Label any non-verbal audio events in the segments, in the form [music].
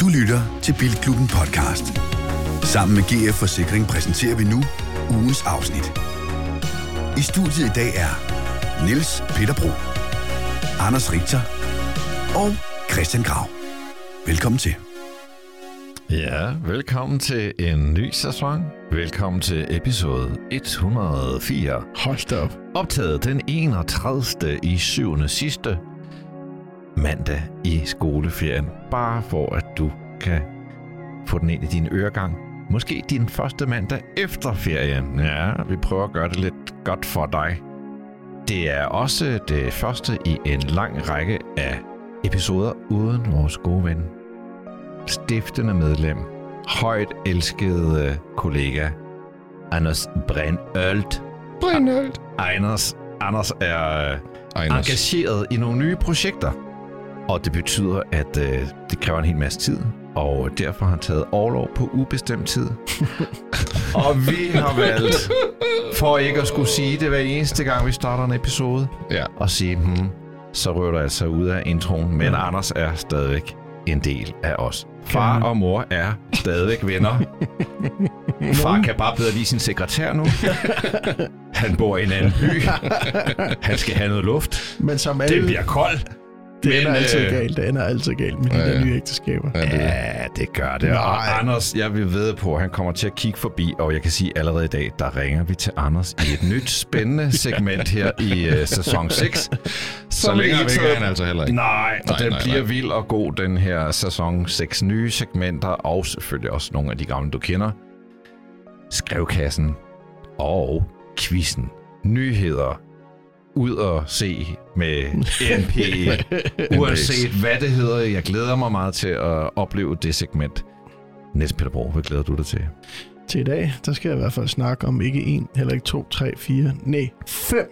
Du lytter til Bilklubben Podcast. Sammen med GF Forsikring præsenterer vi nu ugens afsnit. I studiet i dag er Niels Peter Bro, Anders Richter og Christian Grav. Velkommen til. Ja, velkommen til en ny sæson. Velkommen til episode 104. Hold da op. Optaget den 31. i 7. sidste mandag i skoleferien. Bare for at du kan få den ind i din øregang. Måske din første mandag efter ferien. Ja, vi prøver at gøre det lidt godt for dig. Det er også det første i en lang række af episoder uden vores gode ven. Stiftende medlem, højt elskede kollega, Anders Brandølt. Brindølt. Anders, Anders er øh, Anders. engageret i nogle nye projekter. Og det betyder, at øh, det kræver en hel masse tid. Og derfor har han taget overlov på ubestemt tid. [laughs] og vi har valgt, for ikke at skulle sige det hver eneste gang, vi starter en episode, Ja. og sige, hmm, så rører du altså ud af introen. Men Anders er stadigvæk en del af os. Far og mor er stadigvæk venner. [laughs] Far kan bare bedre lide sin sekretær nu. [laughs] Han bor i en anden by. Han skal have noget luft. Men som Det alle, bliver koldt. Det ender altid øh, galt. Det ender altid galt med de Ja, der nye ægteskaber. Ja, det, Ja, det gør det. Nej. Og Anders, jeg vil ved på, at han kommer til at kigge forbi, og jeg kan sige allerede i dag, der ringer vi til Anders i et nyt spændende [laughs] segment her i uh, sæson 6. så længere væk er han altså heller ikke. Nej, og Nej, den nej, bliver nej. vild og god, den her sæson 6 nye segmenter, og selvfølgelig også nogle af de gamle, du kender. Skrevkassen og quizzen. Nyheder. Ud og se med NP. Uanset [laughs] hvad det hedder, jeg glæder mig meget til at opleve det segment. Niels Peter Bro, hvad glæder du dig til? Til i dag, der skal jeg i hvert fald snakke om ikke en, heller ikke to, tre, fire, nej, fem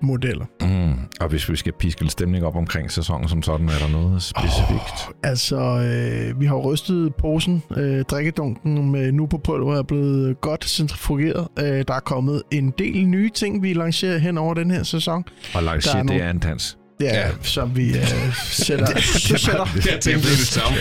Fiat-modeller. Mm. Og hvis vi skal piske lidt stemning op omkring sæsonen som sådan, er der noget specifikt? Oh. Altså, øh, vi har rystet posen. Øh, drikkedunken med nu på pulver er blevet godt centrifugeret. Øh, der er kommet en del nye ting, vi lancerer hen over den her sæson. Og er lancier, det nogle- er en dans. Ja, Ja. som vi øh, sætter, [laughs] søsætter, Jeg tænkte det samme.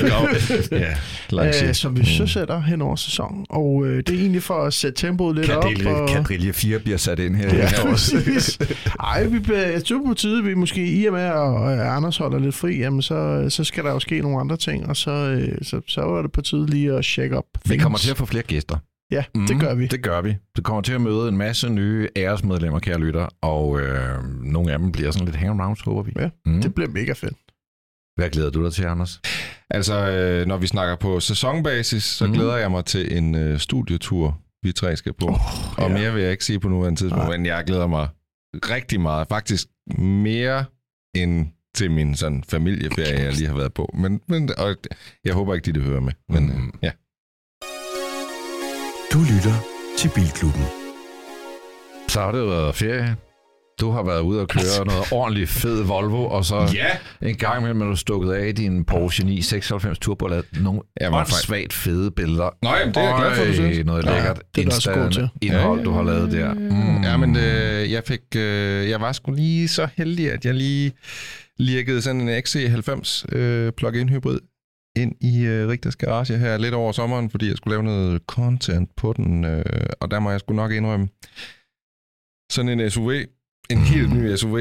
ja, øh, lancier. som vi søsætter hen over sæsonen. Og øh, det er egentlig for at sætte tempoet lidt op. Og... Kadrille 4 bliver sat ind her. Ja, [laughs] præcis. Ej, vi jeg tror på tide, vi måske i og med, at øh, Anders holder lidt fri, jamen så, så skal der jo ske nogle andre ting, og så, øh, så, så er det på tide lige at check up. Vi kommer til at få flere gæster. Ja, mm, det gør vi. Det gør vi. Du kommer til at møde en masse nye æresmedlemmer, kære lytter, og øh, nogle af dem bliver sådan lidt hangarounds, håber vi. Ja, mm. Det bliver mega fedt. Hvad glæder du dig til, Anders? Altså, øh, når vi snakker på sæsonbasis, så Mhm. glæder jeg mig til en øh, studietur, vi tre skal på. Oh, Og mere vil jeg ikke sige på nuværende tidspunkt, Nej. men jeg glæder mig rigtig meget. Faktisk mere end til min sådan familieferie, jeg lige har været på. Men, men og jeg håber ikke, de det hører med. Men Mm. mm. ja. Du lytter til Bilklubben. Så har det været ferie. Du har været ude og køre noget ordentligt fed Volvo, og så Ja! en gang imellem er du stukket af i din Porsche 996 Turbo og lavet nogle Jeg var åndssvagt fede billeder. Nå, jamen, det er jeg glad for, du synes. noget Ja, lækkert det er også god til. indhold, du har lavet der. Mm. Ja, men øh, jeg fik, øh, jeg var sgu lige så heldig, at jeg lige lirkede sådan en XC90 øh, plug-in hybrid ind i øh, Rigters garage her lidt over sommeren, fordi jeg skulle lave noget content på den, øh, og der må jeg sgu nok indrømme, sådan en SUV, en helt ny SUV,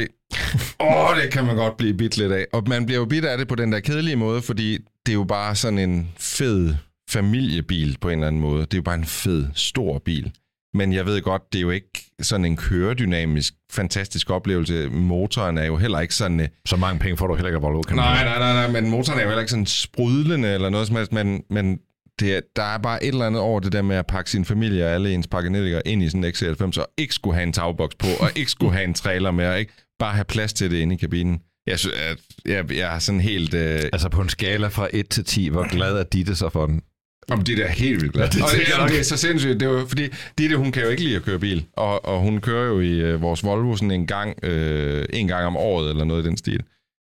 åh, det kan man godt blive bit lidt af. Og man bliver jo bit af det på den der kedelige måde, fordi det er jo bare sådan en fed familiebil på en eller anden måde. Det er jo bare en fed, stor bil. Men jeg ved godt, det er jo ikke sådan en køredynamisk, fantastisk oplevelse. Motoren er jo heller ikke sådan... øh, Så mange penge får du heller ikke af Volvo, kan Nej, nej, nej, nej, men motoren er jo heller ikke sådan sprudlende eller noget som helst, men, men det er, der er bare et eller andet over det der med at pakke sin familie og alle ens pakkenelliger ind i sådan en XC90, og ikke skulle have en tagboks på, og ikke skulle have en trailer med, og ikke bare have plads til det inde i kabinen. Jeg, synes, at jeg, jeg er sådan helt... Øh, Altså på en skala fra 1 til 10, hvor glad er Ditte så for den? Om det er da helt vildt glad. Ja, det og det, jeg okay, så sindssygt. Det er jo, fordi Ditte, hun kan jo ikke lide at køre bil. Og, og hun kører jo i øh, vores Volvo sådan en gang, øh, en gang om året, eller noget i den stil.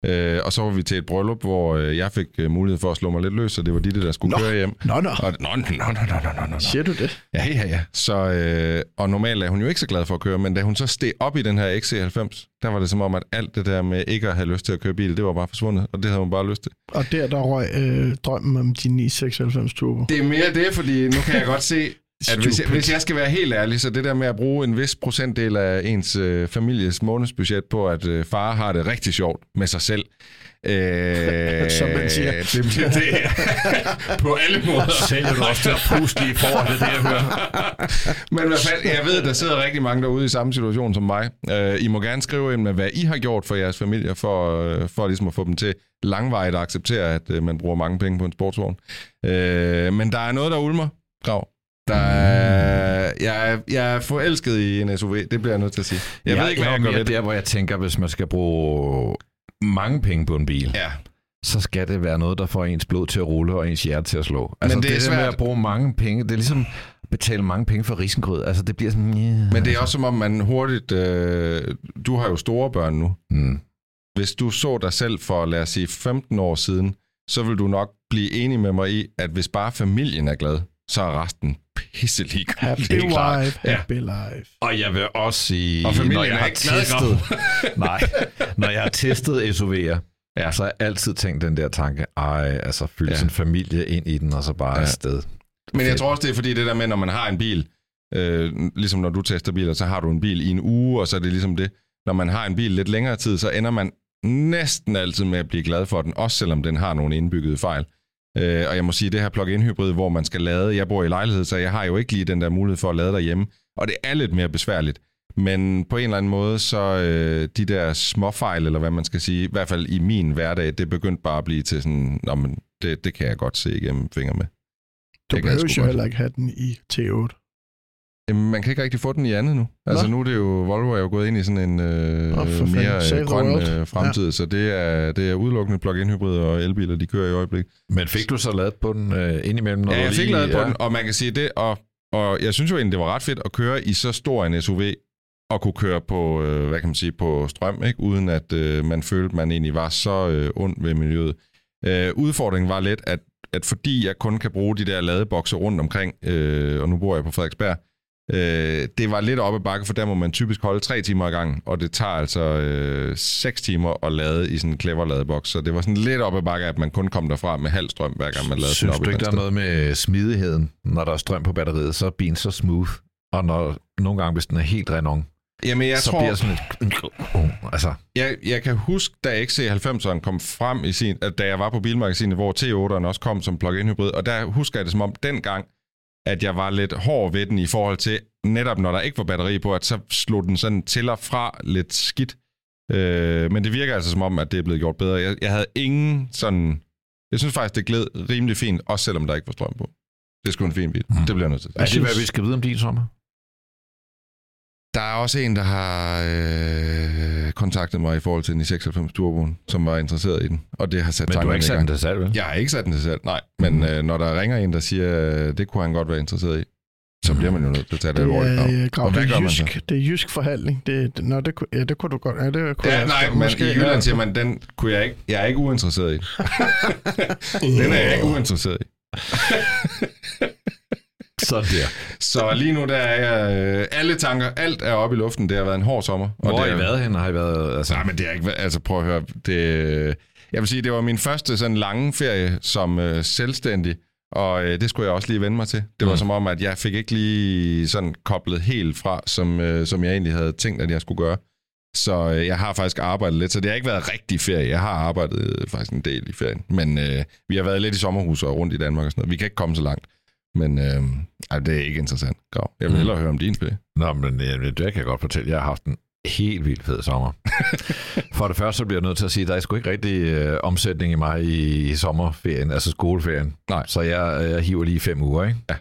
Øh, og så var vi til et bryllup, hvor øh, jeg fik øh, mulighed for at slå mig lidt løs, så det var Ditte, der skulle nå. køre hjem. Nå, nå. Og, nå, nå, nå, nå, nå, nå, nå. Siger du det? Ja, ja, ja. Så, øh, og normalt er hun jo ikke så glad for at køre, men da hun så steg op i den her XC90, der var det som om, at alt det der med ikke at have lyst til at køre bil, det var bare forsvundet, og det havde hun bare lyst til. Og der, der røg øh, drømmen om din 996 Turbo. Det er mere det, fordi nu kan jeg godt se, at hvis jeg, Stupid. hvis jeg skal være helt ærlig, så det der med at bruge en vis procentdel af ens øh, families månedsbudget på, at øh, far har det rigtig sjovt med sig selv. Øh, [laughs] Som man siger. [laughs] Det, det, det, [laughs] på alle måder. Sælger du også til at puste lige for det, det jeg hører. Men hvad fanden, jeg ved, at der sidder rigtig mange derude i samme situation som mig. Øh, I må gerne skrive ind med, hvad I har gjort for jeres familier, for, øh, for ligesom at få dem til langvejt at acceptere, at øh, man bruger mange penge på en sportsvogn. Øh, men der er noget, der ulmer, Grav. Der er, jeg, er, jeg er forelsket i en SUV, det bliver jeg nødt til at sige. Jeg, jeg ved ikke, hvad jeg gør mere ved det. der, hvor jeg tænker, hvis man skal bruge mange penge på en bil, Ja, så skal det være noget, der får ens blod til at rulle og ens hjerte til at slå. Altså, det er det, det med svært. at bruge mange penge, det er ligesom betale mange penge for risengrød. Altså, det bliver sådan... Yeah. men det er også som om, man hurtigt... Øh, du har jo store børn nu. Mm. Hvis du så dig selv for, lad os sige, 15 år siden, så vil du nok blive enig med mig i, at hvis bare familien er glad, så er resten pisselig. Happy er klart. wife, Ja. happy life. Og jeg vil også sige, Og når jeg har ikke testet, [laughs] nej, når jeg har testet SUV'er, ja. så har jeg altid tænkt den der tanke, ej, altså fylde Ja. sin familie ind i den, og så bare Ja. afsted. Men jeg tror også, det er fordi det der med, når man har en bil, øh, ligesom når du tester biler, så har du en bil i en uge, og så er det ligesom det. Når man har en bil lidt længere tid, så ender man næsten altid med at blive glad for den, også selvom den har nogle indbyggede fejl. Øh, og jeg må sige, det her plug-in hybrid, hvor man skal lade, jeg bor i lejlighed, så jeg har jo ikke lige den der mulighed for at lade derhjemme, og det er lidt mere besværligt. Men på en eller anden måde, så øh, de der småfejl, eller hvad man skal sige, i hvert fald i min hverdag, det begyndte bare at blive til sådan, Nå, men det, det kan jeg godt se igennem fingre med. Du Det kan jeg behøver jo heller ikke have den i T8. Jamen, man kan ikke rigtig få den i andet nu. Altså nu er det jo, Volvo er jo gået ind i sådan en øh, Nå, fanden. mere Save øh, grøn øh, fremtid, ja. så det er, det er udelukkende plug-in hybrid og elbiler, de kører i øjeblikket. Men fik du så lavet på den øh, indimellem? Når Ja, du jeg fik lige, lavet på den, og man kan sige det, og, og jeg synes jo egentlig, det var ret fedt at køre i så stor en SUV, og kunne køre på, øh, hvad kan man sige, på strøm, ikke? uden at øh, man følte, man egentlig var så øh, ond ved miljøet. Øh, udfordringen var lidt, at, at fordi jeg kun kan bruge de der ladebokse rundt omkring, øh, og nu bor jeg på Frederiksberg, øh, det var lidt oppe ad bakke, for der må man typisk holde tre timer i gang, og det tager altså øh, seks timer at lade i sådan en clever ladeboks, så det var sådan lidt oppe ad bakke, at man kun kom derfra med halv strøm, hver gang man lavede Synes den op du ikke, der er noget med smidigheden, når der er strøm på batteriet, så er bilen så smooth, og når nogle gange, hvis den er helt renon? Jamen, jeg så tror, bliver sådan et... Altså, Jeg, jeg kan huske, da XC90'eren kom frem i sin, da jeg var på Bilmagasinet, hvor T8'eren også kom som plug-in hybrid, og der husker jeg det som om dengang, at jeg var lidt hård ved den i forhold til, netop når der ikke var batteri på, at så slog den sådan til og fra lidt skidt. Øh, men det virker altså som om, at det er blevet gjort bedre. Jeg, jeg havde ingen sådan... Jeg synes faktisk, det gled rimelig fint, også selvom der ikke var strøm på. Det er sgu en fin bil. Mm. Det bliver jeg nødt til. er det, hvad vi skal vide om din sommer? Der er også en, der har øh, kontaktet mig i forhold til den i 96 Turboen, som var interesseret i den, og det har sat Men du har ikke i sat den til salg, vel? Jeg har ikke sat den til salg, nej. Men Mhm. øh, når der ringer en, der siger, øh, det kunne han godt være interesseret i, så bliver man jo nødt til at tage det, Det alvorligt. Er, øh, grav, Og hvad det er jysk, det er jysk forhandling. Det, det, nå, det, ja, det kunne du godt. Ja, det kunne Ja, jeg nej, men måske, i Jylland siger man, den kunne jeg ikke, jeg er ikke uinteresseret i. [laughs] den er jeg ikke uinteresseret i. [laughs] [laughs] Sådan der. Så lige nu der er jeg, øh, alle tanker, alt er oppe i luften. Det har været en hård sommer. Hvor det har I været henne? Har I været... Altså, Nej, men det er ikke... Altså, prøv at høre. Det, jeg vil sige, det var min første sådan lange ferie som øh, selvstændig, og øh, det skulle jeg også lige vende mig til. Det var Mm. som om, at jeg fik ikke lige sådan koblet helt fra, som, øh, som jeg egentlig havde tænkt, at jeg skulle gøre. Så øh, jeg har faktisk arbejdet lidt, så det har ikke været rigtig ferie. Jeg har arbejdet øh, faktisk en del i ferien, men øh, vi har været lidt i sommerhus og rundt i Danmark og sådan noget. Vi kan ikke komme så langt, men øh, ej, det er ikke interessant. Grav. Jeg vil Mm. hellere høre om din ferie. Nå, men øh, det kan jeg godt fortælle. Jeg har haft en helt vildt fed sommer. [laughs] For det første så bliver jeg nødt til at sige, at der er sgu ikke rigtig øh, omsætning i mig i, i sommerferien, altså skoleferien. Nej. Så jeg, jeg hiver lige fem uger, ikke? Ja.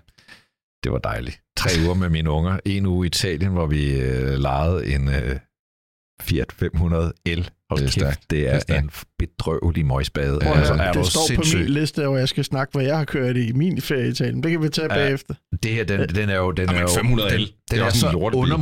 Det var dejligt. Tre uger med mine unger. En uge i Italien, hvor vi øh, lejede en øh, Fiat 500 L. Hold Det er kæft, stærkt. det Det er, stærkt. en bedrøvelig møgsbade. Prøv at altså, er du det står sindssyg? på min liste, hvor jeg skal snakke, hvad jeg har kørt i min ferie i Italien. Det kan vi tage Ja. bagefter. Det her, den, den er jo, den Jamen, er jo 500 den, L. den Det er er, så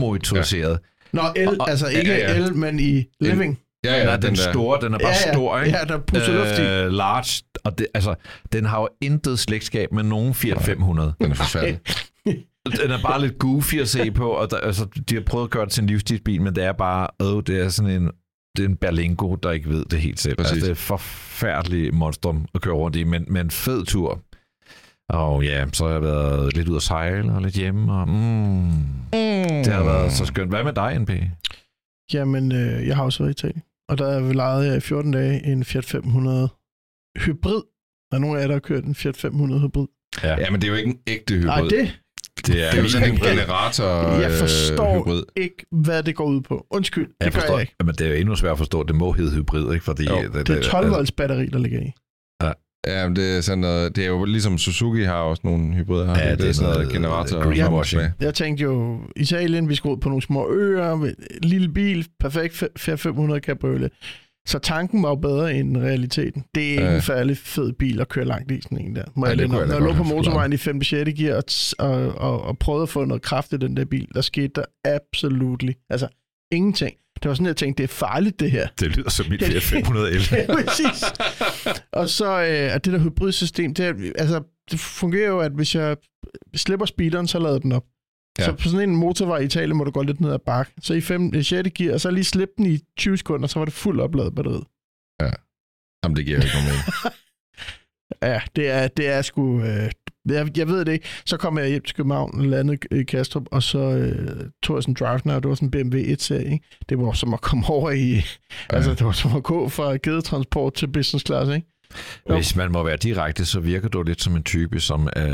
undermotoriseret. Nå, el, Og- altså ikke ja, ja. el, men i living. Ja, ja, Nej, den, den den der- store, den er bare ja, ja. stor, ikke? Ja, der er pusset luft i. Øh, large, og det, altså, den har jo intet slægtskab med nogen Fiat 500. Den er forfærdelig. [laughs] Den er bare lidt goofy at se på, og der, altså, de har prøvet at gøre det til en livsstilsbil, men det er bare, øh, det er sådan en, det er en Berlingo, der ikke ved det helt selv. Præcis. Altså, det er et forfærdeligt monstrum at køre rundt i, men, men fed tur. Og ja, så har jeg været lidt ud at sejle og lidt hjemme, og mm, det har været så skønt. Hvad med dig, NP? Jamen, øh, jeg har også været i Italien. Og der lejede jeg i 14 dage en Fiat 500 hybrid. Der er nogle af jer, der har kørt en Fiat 500 hybrid. Ja, men det er jo ikke en ægte hybrid. Nej, det, Det det er jo sådan en generator jeg forstår øh, hybrid. ikke, hvad det går ud på. Undskyld, det jeg gør forstår, jeg ikke. Men det er jo endnu svært at forstå, det må hedde hybrid, ikke? Fordi Jo, det, Det er 12 altså- volts batteri, der ligger i. Ja, men det er sådan noget, det er jo ligesom Suzuki har også nogle hybrider. Har Ja, de? det det er sådan noget noget generator. greenwashing. Jeg tænkte jo, Italien, vi skulle ud på nogle små øer, med en lille bil, perfekt Fiat 500 cabriolet. Så tanken var jo bedre end realiteten. Det er ikke Ja. en færdig fed bil at køre langt i sådan en der. Må Ja, jeg jeg Når jeg lå godt på motorvejen i 5. 6. gear og, og, og, og prøvede at få noget kraft i den der bil, der skete der absolut altså ingenting. Det var sådan, jeg tænkte, det er farligt det her. Det lyder som mit [laughs] Fiat 511. [laughs] Ja, præcis. Og så øh, at det der hybridsystem, det, er, altså, det fungerer jo, at hvis jeg slipper speederen, så lader den op. Ja. Ja. Så på sådan en motorvej i Italien må du gå lidt ned ad bakke. Så i 5, 6. gear, og så lige slippe den i 20 sekunder, så var det fuldt opladet batteriet. Jamen, det giver jo ikke nogen. [laughs] Ja, det er, det er sgu... Øh, jeg, jeg ved det ikke. Så kom jeg hjem til København landede i Kastrup, og så øh, tog jeg sådan en drive og det var sådan en BMW 1-serie. Ikke? Det var som at komme over i... Ja. Altså, det var som at gå fra gedetransport til business class, ikke? Jo. Hvis man må være direkte, så virker du lidt som en type, som øh,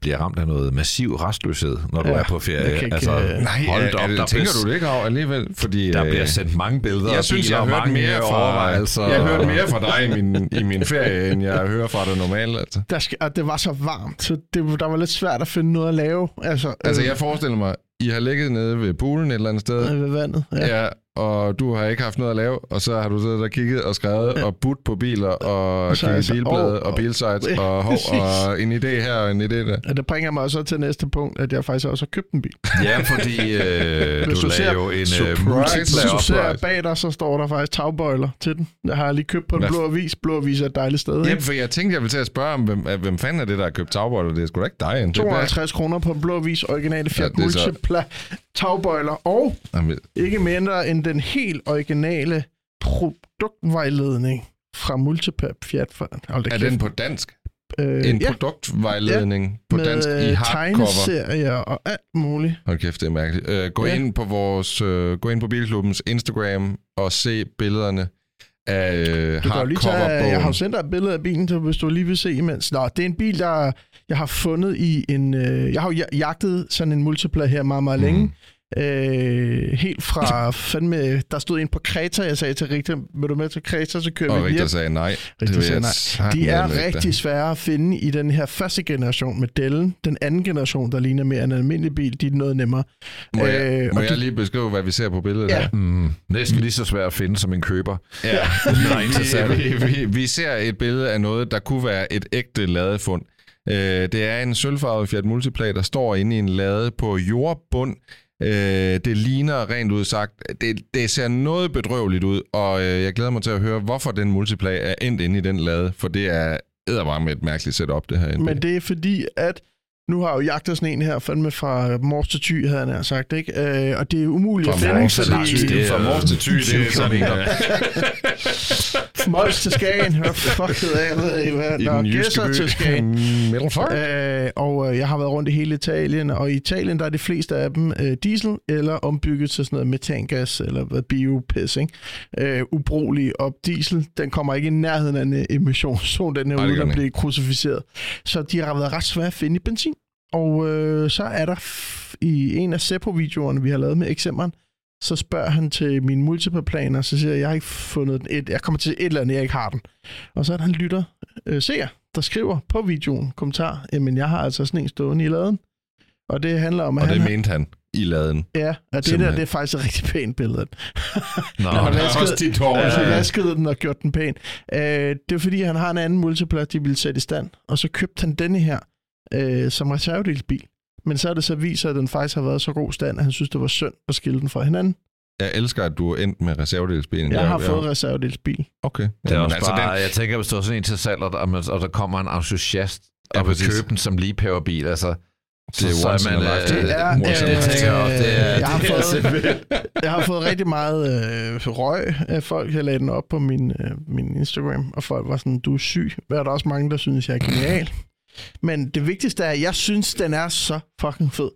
bliver ramt af noget massiv restløshed, når du Ja, er på ferie. ikke, altså, øh, Nej, hold op, er, der tænker du det ikke over alligevel? Fordi, Der øh, bliver sendt mange billeder jeg synes, jeg har hørt mere fra, overvejelser. jeg hørt mere fra dig i min, i min ferie, [laughs] end jeg hører fra dig normalt. Altså. Der skal, og det var så varmt, så det, der var lidt svært at finde noget at lave. Altså, altså, øh, jeg forestiller mig, I har ligget nede ved poolen et eller andet sted, øh, ved vandet. Ja. ja. ja, og du har ikke haft noget at lave, og så har du siddet og kigget og skrevet og budt på biler, og, Og kigget altså, bilblade og- og bilsites, Ja, og, hov, og [laughs] en idé her og en idé der. Og det bringer mig så til næste punkt, at jeg faktisk også har købt en bil. Ja, fordi øh, du, du lavede jo en øh, Surprise. Hvis du ser bag dig, så står der faktisk tagbøjler til den. Jeg har lige købt på en Hvad? blå avis. Blå avis er et dejligt sted. Jamen, Ikke? for jeg tænkte, jeg ville til at spørge om, hvem, hvem fanden er det, der har købt tagbøjler? Det er sgu da ikke dig, Jens. Det er- 52 kroner på en blå avis, originale Fiat Ja, ja, er tagbøjler, og Jamen, ikke mindre end den helt originale produktvejledning fra Multipap Fiat. Hold Er den på dansk? øh, En ja, produktvejledning på med dansk i øh, hardcover? tegneserier og alt muligt. Hold kæft, det er mærkeligt. Uh, gå, Ja. ind på vores, uh, gå ind på Bilklubbens Instagram og se billederne af uh, Du kan lige tage, jeg har jo sendt dig et billede af bilen, til, hvis du lige vil se imens. Nå, det er en bil, der jeg har fundet i en... Øh, jeg har jo ja- jagtet sådan en multipla her meget, meget længe. Mm. Øh, helt fra fandme... Der stod en på Kreta, jeg sagde til Rigtig, vil du med til Kreta, så kører Og vi Richter hjem. sagde nej. Richter vil sagde nej. De er rigtig svære at finde i den her første generation med Dellen. Den anden generation, der ligner mere en almindelig bil, de er noget nemmere. Må jeg, Øh, må og jeg du- lige beskrive, hvad vi ser på billedet Ja. her? Mm, næsten lige så svært at finde som en køber. Ja, [laughs] Nej, interessant. vi, vi, vi, vi ser et billede af noget, der kunne være et ægte ladefund. Øh, det er en sølvfarvet Fiat Multipla, der står inde i en lade på jordbund. Øh, det ligner rent ud sagt, det, det ser noget bedrøveligt ud, og øh, jeg glæder mig til at høre, hvorfor den multiplayer er endt inde i den lade, for det er edderbarme med et mærkeligt setup, det her. Men det er fordi, at nu har jeg jo jagtet sådan en her, fandme fra Mors til Thy, havde han sagt, ikke? Øh, og det er umuligt Fra at finde, det er fra Mors til Thy, det er sådan en, Mols til Skagen, hvad fuck hedder jeg, ved ikke hvad. i Nå, Gæsser til Skagen. [laughs] Middelfart. Øh, og øh, jeg har været rundt i hele Italien, og i Italien der er de fleste af dem øh, diesel eller ombygget til sådan noget metangas eller hvad biopis, ikke? Øh, ubrugelig og diesel, den kommer ikke i nærheden af en emissionszone, [laughs] den er Nej, det ude gør at blive krucificeret. Så de har været ret svære at finde i benzin. Og øh, så er der i en af Seppo-videoerne, vi har lavet med eksemplen, så spørger han til min multiple-planer, så siger jeg, jeg har ikke fundet den. Et, jeg kommer til et eller andet, jeg ikke har den. Og så er der en lytter, øh, ser, der skriver på videoen, kommentar, jamen jeg har altså sådan en stående i laden. Og det handler om, at Og det han har, mente han i laden. ja, at det der, det er faktisk et rigtig pænt billede. [laughs] Nå, Han har er vasket- også dit hår. Ja, ja. vasket den og gjort den pæn. Øh, det er fordi, han har en anden multiplat, de ville sætte i stand. Og så købte han denne her øh, som reservedelsbil. Men så er det så viser, at den faktisk har været så god stand, at han synes, det var synd at skille den fra hinanden. jeg elsker, at du er endt med reservedelsbilen. Jeg har fået reservedelsbil. Okay. Det er Jamen, også altså, bare, jeg tænker, hvis der er sådan en til salg, og, man- og der kommer en entusiast Ja, og vil købe den som ligepaverbil, altså, Det er once in a øh, lifetime. Det er, øh, det tænker jeg også, det er, jeg har det fået- [laughs] simpelthen- Jeg har fået rigtig meget øh, røg af folk. Jeg lagde den op på min, øh, min Instagram, og folk var sådan, du er syg. Der er der også mange, der synes, jeg er genial. Men det vigtigste er, at jeg synes, den er så fucking fed.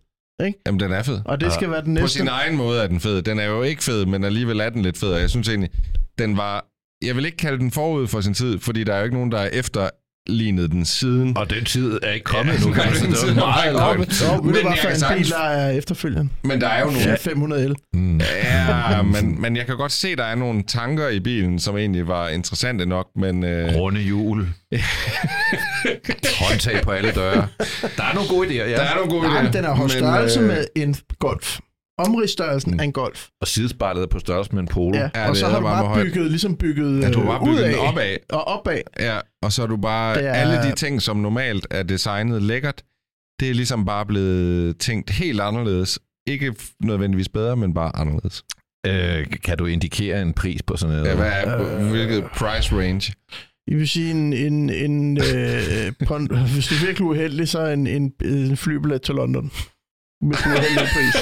Jamen, den er fed. Og det skal være den På næste. sin egen måde er den fed. Den er jo ikke fed, men alligevel er den lidt fed. Og jeg synes egentlig, den var... Jeg vil ikke kalde den forud for sin tid, fordi der er jo ikke nogen, der er efterlignet den siden. Og den tid er ikke kommet Ja, nu, nej, kan den det tid er meget. Så ved Men jeg hvad for en sagtens- bil, der er efterfølgende? Men der er jo nogle... Ja, 500 L. Mm. Ja, [laughs] men, men jeg kan godt se, der er nogle tanker i bilen, som egentlig var interessante nok, men... Øh, Runde hjul. [laughs] Håndtag på alle døre. Der er nogle gode idéer, ja. der er nogle gode Nej, idéer, men den er men, størrelse øh, med en Golf. Omrigsstørrelsen af en Golf. Og sidespejlet er på størrelse med en polo. Ja, Ja, og så har du bare bare højt. bygget, ligesom bygget Ja, du har bare bygget den opad. Og opad. Ja, og så er du bare... Det Er... Alle de ting, som normalt er designet lækkert, det er ligesom bare blevet tænkt helt anderledes. Ikke nødvendigvis bedre, men bare anderledes. Øh, kan du indikere en pris på sådan noget? Ja, hvad er, Øh, hvilket price range? Jeg vil sige, en, en, en, øh, på en, [laughs] hvis du er virkelig uheldig, så en, en, en flybillet til London. Hvis du er heldig pris.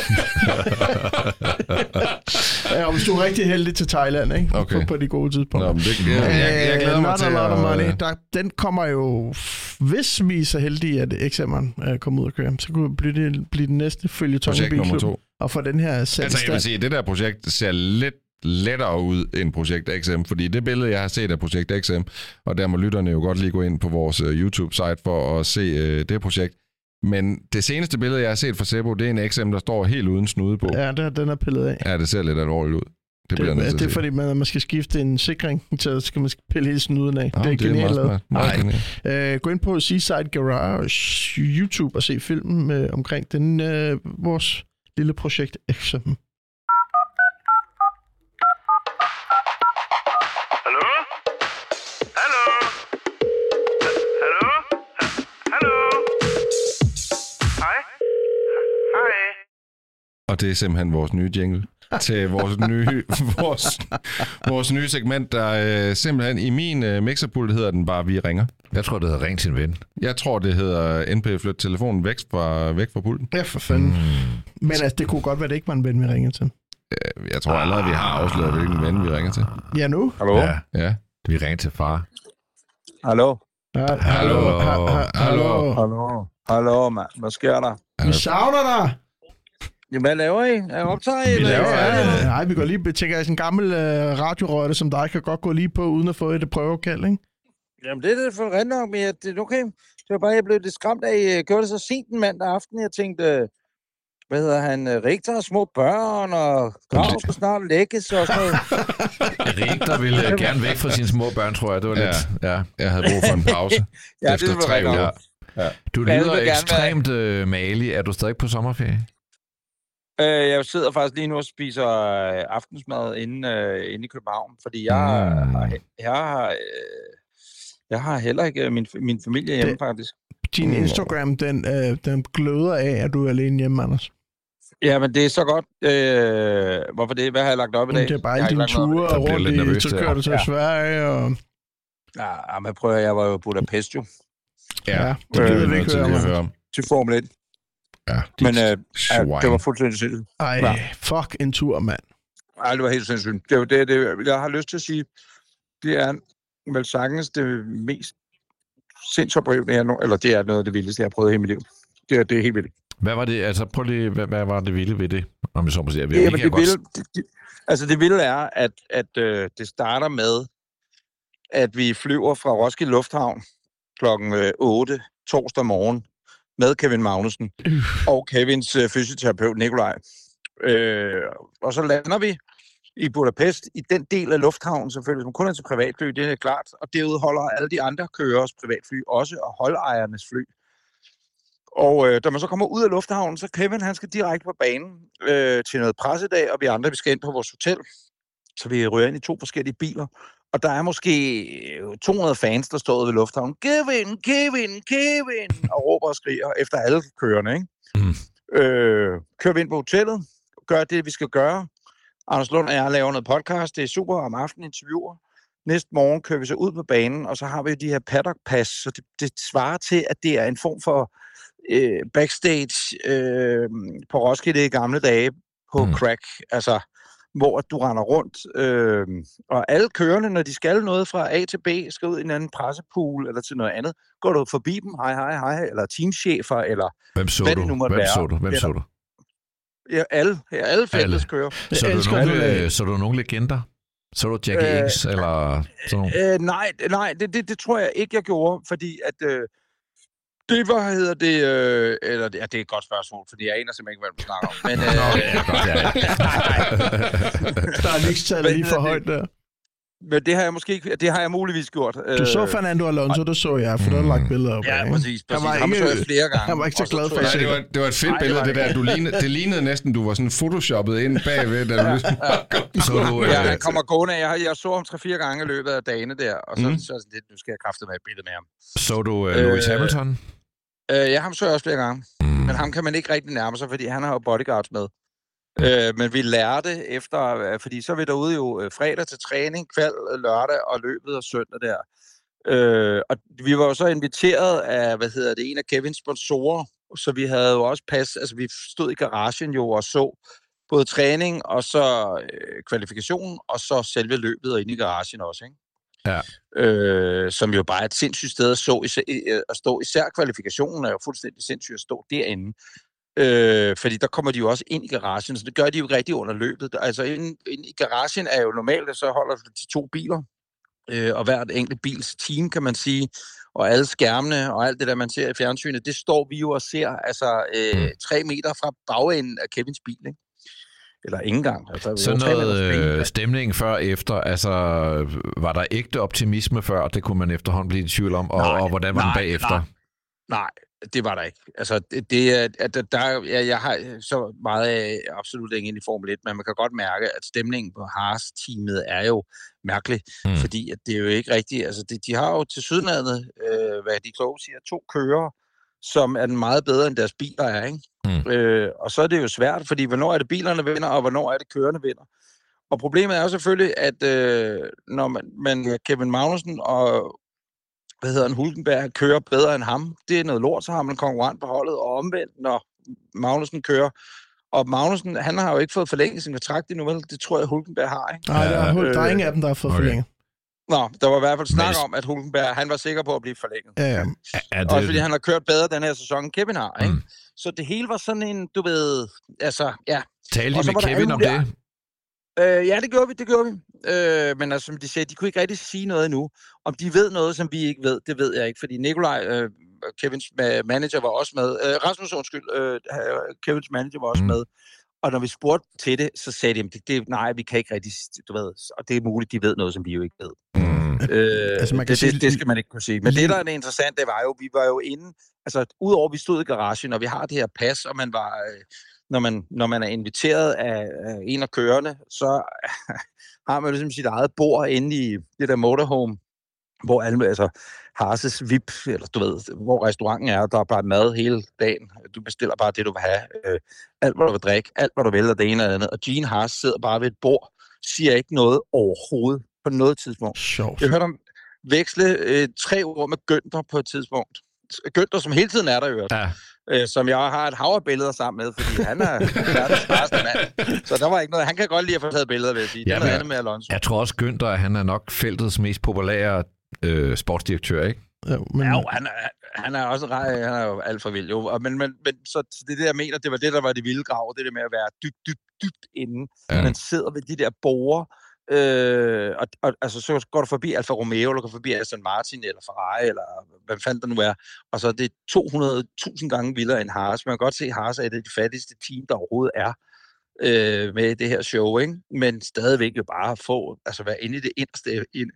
[laughs] ja, og hvis du er rigtig heldig til Thailand, ikke? Okay. På, på de gode tidspunkter. Nå, men det, jeg, jeg, jeg glæder Øh, mig not til a lot of money. at... Der, den kommer jo, hvis vi er så heldige, at XM'eren øh, kommer ud og køre, så kunne det blive, det, blive den næste følgetong i Projekt nummer to. Og for den her Altså, jeg vil sige, det der projekt ser lidt lettere ud end Projekt XM, fordi det billede, jeg har set af Projekt XM, og der må lytterne jo godt lige gå ind på vores uh, YouTube-site for at se uh, det projekt. Men det seneste billede, jeg har set fra Sebo, det er en XM, der står helt uden snude på. Ja, det, den er pillet af. ja det ser lidt alvorligt ud. Det, bliver det, til det er fordi, man, man skal skifte en sikring, så skal man pille hele snuden af. Nå, det er genialt lavet. Nej. Uh, gå ind på Seaside Garage YouTube og se filmen uh, omkring den, uh, vores lille projekt XM. Og det er simpelthen vores nye jingle til vores nye, [laughs] vores, vores nye segment, der øh, simpelthen i min øh, mixerpult hedder den bare Vi ringer. Jeg tror, det hedder Ring til en ven. Jeg tror, det hedder NP Flyt telefonen væk fra, væk fra pulten. Ja, for fanden. Mm. Men altså, det kunne godt være, det ikke var en ven, vi ringede til. Jeg tror allerede, vi har afsløret, hvilken ven vi ringer til. Ja, nu? Hallo? Ja, Ja. vi ringer til far. Hallo? Hallo. ha- ha- Hallo. Hallo? Hallo, mand. Hvad sker der? Vi savner dig. Jamen, hvad laver I? Er I optaget? Vi eller? laver, Ja, ja, nej, vi går lige, jeg, sådan en gammel uh, radiorøjte som dig, kan godt gå lige på, uden at få et prøvekald, ikke? Jamen, det er det for rent nok, men jeg, det er okay. Det var bare, jeg blev lidt skræmt af, at I øh, gjorde det så sent en mandag aften. Jeg tænkte, øh, hvad hedder han, øh, Rigtig har små børn, og grav skal snart lægges og sådan noget. [laughs] Rigtig ville øh, gerne væk fra sine små børn, tror jeg. Det var Ja. lidt... Ja. Jeg havde brug for en pause [laughs] Ja, efter det var tre uger. nok. Du lyder ekstremt øh, malig. Er du stadig på sommerferie? Øh, jeg sidder faktisk lige nu og spiser øh, aftensmad inde, øh, inde i København, fordi jeg, Mm. har, jeg, har, øh, jeg har heller ikke øh, min, min familie hjemme, Det- faktisk. Din Mm. Instagram, den, øh, den gløder af, at du er alene hjemme, Anders. Ja, men det er så godt. Øh, hvorfor det? Hvad har jeg lagt op i dag? Det er bare Jeg har alle dine ture rundt i, nervøs så kører du til Ja. Sverige, og. Ja, men prøv at, jeg var jo i Budapest jo, Ja, det det gider vi ikke høre om. til Formel 1. Ja, Men øh, ja, det var fuldstændig sindssygt. Ej, Ja. fuck en tur, mand. Ej, det var helt sindssygt. Det, var det, det, jeg har lyst til at sige, det er vel sagtens det mest sindsoprivende, jeg nu, eller det er noget af det vildeste, jeg har prøvet i hele mit liv. Det er, det er helt vildt. Hvad var det, altså prøv lige, hvad, hvad var det vilde ved det? Om jeg så må sige. Vi, Ja, men kan det godt- vilde, det, det, altså det vilde er, at, at øh, det starter med, at vi flyver fra Roskilde Lufthavn klokken øh, 8 torsdag morgen med Kevin Magnussen og Kevins øh, fysioterapeut Nikolaj. Øh, og så lander vi i Budapest i den del af lufthavnen selvfølgelig, som kun er til privatfly, det er klart. Og derude holder alle de andre kørers privatfly også, og holdejernes fly. Og øh, da man så kommer ud af lufthavnen, så Kevin, han skal direkte på banen øh, til noget pressedag, og vi andre, vi skal ind på vores hotel. Så vi ryger ind i to forskellige biler. Og der er måske øh, 200 fans, der står ved lufthavnen. Kevin, Kevin, Kevin! Og råber og skriger efter alle kørende, ikke? Mm. Øh, kører vi ind på hotellet, gør det, vi skal gøre. Anders Lund og jeg laver noget podcast. Det er super om aftenen interviewer. Næste morgen kører vi så ud på banen, og så har vi jo de her paddock pass, så det, det svarer til, at det er en form for øh, backstage øh, på Roskilde i gamle dage på mm. crack. Altså, hvor du render rundt, øh, og alle kørende, når de skal noget fra A til B, skal ud i en anden pressepool eller til noget andet, går du forbi dem, hej, hej, hej, eller teamchefer, eller Hvem så Hvad du? det nu måtte Hvem være. så du? Hvem er så der- du? ja, alle, ja, alle fælles kører. Jeg Så du, elsker nogle, det, øh, øh, så du nogle legender? Så du Jackie Øh, Inks, eller sådan nogle? Øh, nej, nej det, det, det tror jeg ikke, jeg gjorde, fordi at... Øh, det var, hedder det... Øh, eller, ja, det er et godt spørgsmål, fordi jeg aner simpelthen ikke, hvad du snakker om. Men, øh, Nå, [laughs] ja, godt, ja, ja. [laughs] Der er lige for højt der. men det har jeg måske ikke... Det har jeg muligvis gjort. Du så Fernando Alonso, det så jeg, for der er lagt billeder op. Øh, Ja, ikke? præcis. præcis. Han var Ham så ikke- jeg flere gange. han var ikke så og glad for jeg- Nej, det var, det var et fedt Nej, det billede, var det der. Du lignede, det lignede næsten, du var sådan photoshoppet ind bagved, da du ligesom... Så du, Ja, øh, han kommer gående. Jeg, jeg så ham 3-4 gange i løbet af dagene der, og så, mm. så, så det, nu skal jeg kræfte med et billede med ham. så du øh, Lewis Øh, Hamilton? Øh, ja, ham så jeg også flere gange. Mm. Men ham kan man ikke rigtig nærme sig, fordi han har jo bodyguards med. Øh, men vi lærte efter, øh, fordi så er vi derude jo øh, fredag til træning, kvæld, øh, lørdag og løbet og søndag der. Øh, og vi var jo så inviteret af, hvad hedder det, en af Kevins sponsorer, så vi havde jo også pas, altså vi stod i garagen jo og så både træning og så øh, kvalifikation, og så selve løbet og inde i garagen også, ikke? Ja. Øh, som jo bare er et sindssygt sted at, så, øh, at stå. Især kvalifikationen er jo fuldstændig sindssygt at stå derinde. Øh, fordi der kommer de jo også ind i garagen, så det gør de jo rigtig under løbet. Altså inde, inde i garagen er jo normalt, at så holder de to biler, øh, og hvert enkelt bils team, kan man sige, og alle skærmene og alt det der, man ser i fjernsynet, det står vi jo og ser altså øh, tre meter fra bagenden af Kevins bil, ikke? Eller ikke engang. Altså, Sådan noget ben. øh, stemning før og efter, altså var der ægte optimisme før, det kunne man efterhånden blive i tvivl om, og, Nej, og hvordan var den nej, bagefter? nej. Nej, det var der ikke. Altså, det, det er, at der, der, jeg har så meget af absolut ingen i Formel 1, men man kan godt mærke, at stemningen på Haas-teamet er jo mærkelig, mm. fordi at det er jo ikke rigtigt. Altså, det, de har jo til sydlandet, øh, hvad de kloge siger, to kører, som er den meget bedre end deres biler er, ikke? Mm. Øh, og så er det jo svært, fordi hvornår er det bilerne vinder, og hvornår er det kørende vinder? Og problemet er jo selvfølgelig, at øh, når man, man Kevin Magnussen og hvad hedder han, Hulkenberg kører bedre end ham, det er noget lort, så har man en konkurrent på holdet, og omvendt, når Magnussen kører. Og Magnussen, han har jo ikke fået forlænget sin kontrakt endnu, vel? Det tror jeg, Hulkenberg har, ikke? Nej, der er, der er Øh, ingen af dem, der har fået okay. forlænget. Nå, der var i hvert fald snak Men- om, at Hulkenberg, han var sikker på at blive forlænget. Ja, ja. Er Også fordi han har kørt bedre den her sæson, Kevin har, ikke? Mm. Så det hele var sådan en, du ved, altså, ja, Talte så med Kevin om det? Øh, ja, det gjorde vi, det gjorde vi. Øh, men altså, som de sagde, de kunne ikke rigtig sige noget endnu. Om de ved noget, som vi ikke ved, det ved jeg ikke. Fordi Nikolaj, øh, Kevins ma- manager, var også med. Øh, Rasmus, undskyld, øh, Kevins manager var også mm. med. Og når vi spurgte til det, så sagde de, det, det, nej, vi kan ikke rigtig, du ved, og det er muligt, de ved noget, som vi jo ikke ved. Øh, [laughs] Altså, man kan det, sige- det, det skal man ikke kunne sige. Men det, der er det interessante, det var jo, vi var jo inde, altså udover vi stod i garagen, og vi har det her pas, og man var, øh, når, man, når man er inviteret af, af en af kørende, så [laughs] har man ligesom sit eget bord inde i det der motorhome, hvor alle, altså Harses VIP, eller du ved, hvor restauranten er, der er bare mad hele dagen. Du bestiller bare det, du vil have. Øh, alt, hvad du vil drikke, alt, hvad du vil, og det ene og det andet. Og Gene Haas sidder bare ved et bord, siger ikke noget overhovedet på noget tidspunkt. Sjovt. Jeg hørte ham veksle øh, tre ord med Gønter på et tidspunkt. Gønter, som hele tiden er der, øvrigt. Ja. Øh, som jeg har et hav af billeder sammen med, fordi han er [laughs] verdens smarteste mand. Så der var ikke noget. Han kan godt lide at få taget billeder, vil jeg sige. Det Ja, er noget men- andet med Alonso. Jeg tror også, Günther, han er nok feltets mest populære øh, sportsdirektør, ikke? Ja, men, Ja, jo, han er, han er også rej, han er jo alt for vild. Jo. Og Men, men, men så, så det der, jeg mener, det var det, der var det vilde grav, det der med at være dybt, dybt, dybt inde. Ja. Man sidder ved de der borer, øh, og, og, altså, så går du forbi Alfa Romeo, eller går forbi Aston Martin, eller Ferrari, eller hvad fanden der nu er, og så er det 200.000 gange vildere end Haas. Man kan godt se, at Haas er et af de fattigste team, der overhovedet er øh, med det her show, ikke? men stadigvæk jo bare få, altså være inde i det inderste, ind,